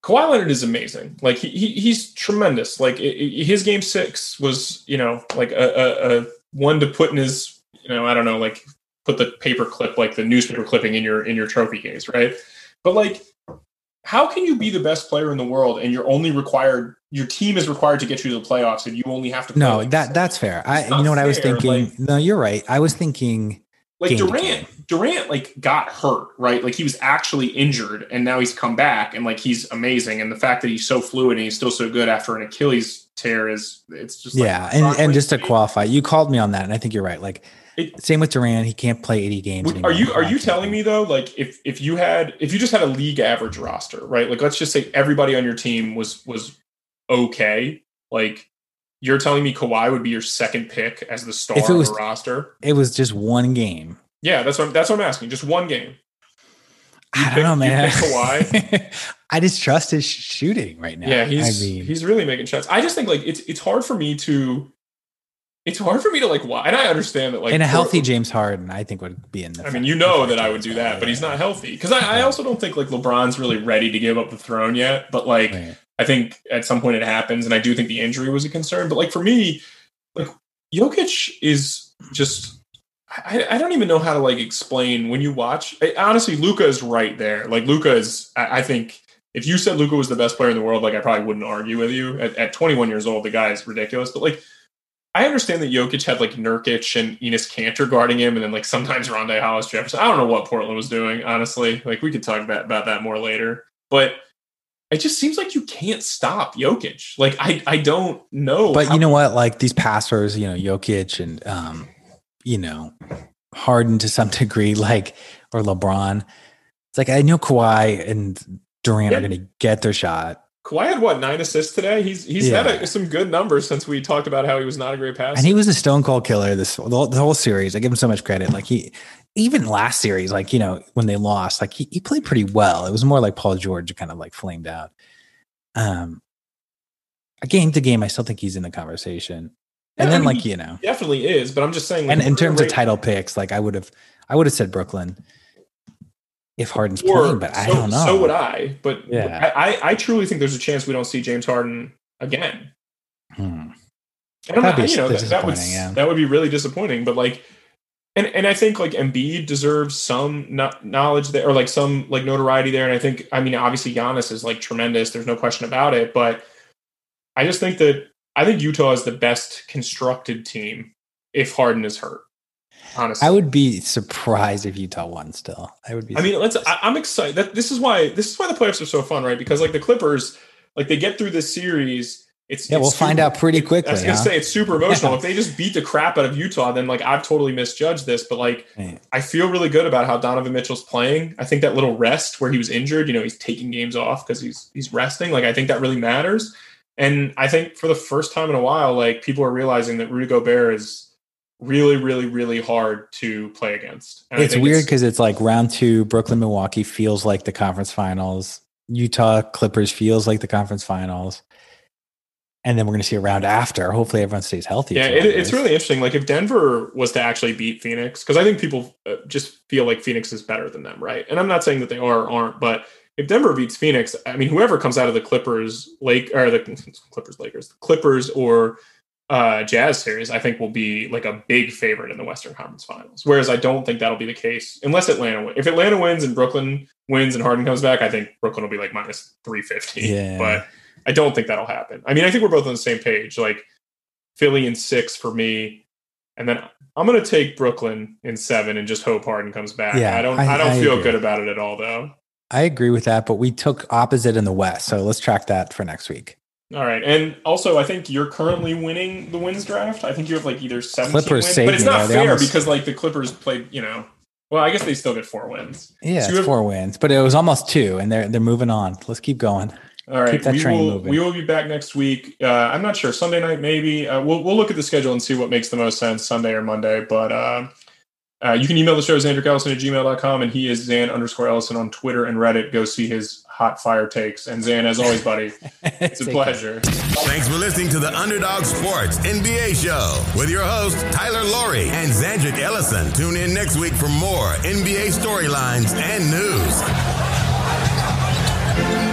Kawhi Leonard is amazing. Like he, he he's tremendous. Like i i his game six was you know like a, a, a one to put in his you know I don't know like put the paper clip like the newspaper clipping in your in your trophy case, right? But like. How can you be the best player in the world and you're only required? Your team is required to get you to the playoffs, and you only have to. play no, like that seven that's fair. I you know what I was thinking. like- no, you're right. I was thinking like Durant. Durant like got hurt, right? Like he was actually injured and now he's come back and like he's amazing. And the fact that he's so fluid and he's still so good after an Achilles tear is it's just like, yeah, and, and just to qualify, you called me on that, and I think you're right. Like It- same with Durant, he can't play 80 games. Anymore. Are you are you telling me though, like if if you had if you just had a league average roster, right? Like let's just say everybody on your team was was okay, like you're telling me Kawhi would be your second pick as the star If it was- of the roster? it was just one game? Yeah, that's what that's what I'm asking. Just one game. You I don't pick- know, you man. Kawhi? I just trust his shooting right now. Yeah, he's I mean, he's really making shots. I just think like it's it's hard for me to it's hard for me to like why and I understand that like in a healthy James Harden, I think would be in the. I mean, you know that I would do that, but he's not healthy because I, I also don't think like LeBron's really ready to give up the throne yet. But like, Right. I think at some point it happens, and I do think the injury was a concern. But like for me, like Jokic is just. I, I don't even know how to like explain when you watch. I, honestly, Luka is right there. Like Luka is. I, I think if you said Luka was the best player in the world, like I probably wouldn't argue with you. At, at 21 years old, the guy is ridiculous. But like, I understand that Jokic had like Nurkic and Enes Kanter guarding him, and then like sometimes Rondae Hollis Jefferson. I don't know what Portland was doing, honestly. Like we could talk about, about that more later. But it just seems like you can't stop Jokic. Like I I don't know. But how- you know what? Like these passers, you know, Jokic and um, you know, Harden to some degree, like or LeBron. It's like I know Kawhi and Durant Yeah. are going to get their shot, Kawhi had what nine assists today. He's he's had a, some good numbers since we talked about how he was not a great passer. and he was a stone cold killer. This the whole, the whole series. I give him so much credit. Like he, even last series, like you know, when they lost, like he, he played pretty well. It was more like Paul George kind of like flamed out. Um, game to game, I still think he's in the conversation. And Yeah, I then, mean, like you know, definitely is. But I'm just saying. and like, in we're terms of title picks, like I would have, I would have said Brooklyn if Harden's Or- playing, but I so- don't know. So would I. But Yeah. I, I I truly think there's a chance we don't see James Harden again. Hmm. And That'd not, be you know, that, that would yeah. that would be really disappointing. But like, and and I think like Embiid deserves some no- knowledge there, or like some like notoriety there. And I think, I mean, obviously Giannis is like tremendous. There's no question about it. But I just think that I think Utah is the best constructed team if Harden is hurt. Honestly, I would be surprised if Utah won. Still, I would be. I mean, let's. I, I'm excited. That this is why this is why the playoffs are so fun, right? Because like the Clippers, like they get through this series. It's yeah, it's we'll find out pretty quickly. I was gonna huh? say it's super emotional. If they just beat the crap out of Utah, then like I've totally misjudged this. But like Right. I feel really good about how Donovan Mitchell's playing. I think that little rest where he was injured, you know, he's taking games off because he's he's resting. Like I think that really matters. And I think for the first time in a while, like people are realizing that Rudy Gobert is really, really, really hard to play against. And it's weird because it's like round two, Brooklyn, Milwaukee feels like the conference finals. Utah Clippers feels like the conference finals. And then we're going to see a round after. Hopefully, everyone stays healthy. Yeah, it, it's really interesting. Like if Denver was to actually beat Phoenix, because I think people uh, just feel like Phoenix is better than them, right? And I'm not saying that they are or aren't, but if Denver beats Phoenix, I mean, whoever comes out of the Clippers, Lake or the Clippers, Lakers, Clippers or uh, Jazz series, I think will be like a big favorite in the Western Conference Finals. Whereas I don't think that'll be the case unless Atlanta wins. If Atlanta wins and Brooklyn wins and Harden comes back, I think Brooklyn will be like minus 350. Yeah. But I don't think that'll happen. I mean, I think we're both on the same page. Like Philly in six for me, and then I'm going to take Brooklyn in seven and just hope Harden comes back. Yeah, I don't. I, I- don't I feel agree. good about it at all, though. I agree with that, but we took opposite in the West. So let's track that for next week. All right, and also I think you're currently winning the wins draft. I think you have like either 17 Clippers wins, but it's not fair almost- because like the Clippers played. You know, well, I guess they still get four wins. Yeah, So have- four wins, but it was almost two, and they're they're moving on. Let's keep going. All right, Keep that we will moving. we will be back next week. Uh, I'm not sure Sunday night maybe. Uh, we'll we'll look at the schedule and see what makes the most sense Sunday or Monday. But uh, uh, you can email the show Xander Ellison at gmail.com and he is Zan underscore Ellison on Twitter and Reddit. Go see his hot fire takes. And Zan, as always, buddy, it's a Take care. pleasure. Thanks for listening to the Underdog Sports NBA show with your hosts, Tyler Laurie and Zandrick Ellison. Tune in next week for more NBA storylines and news.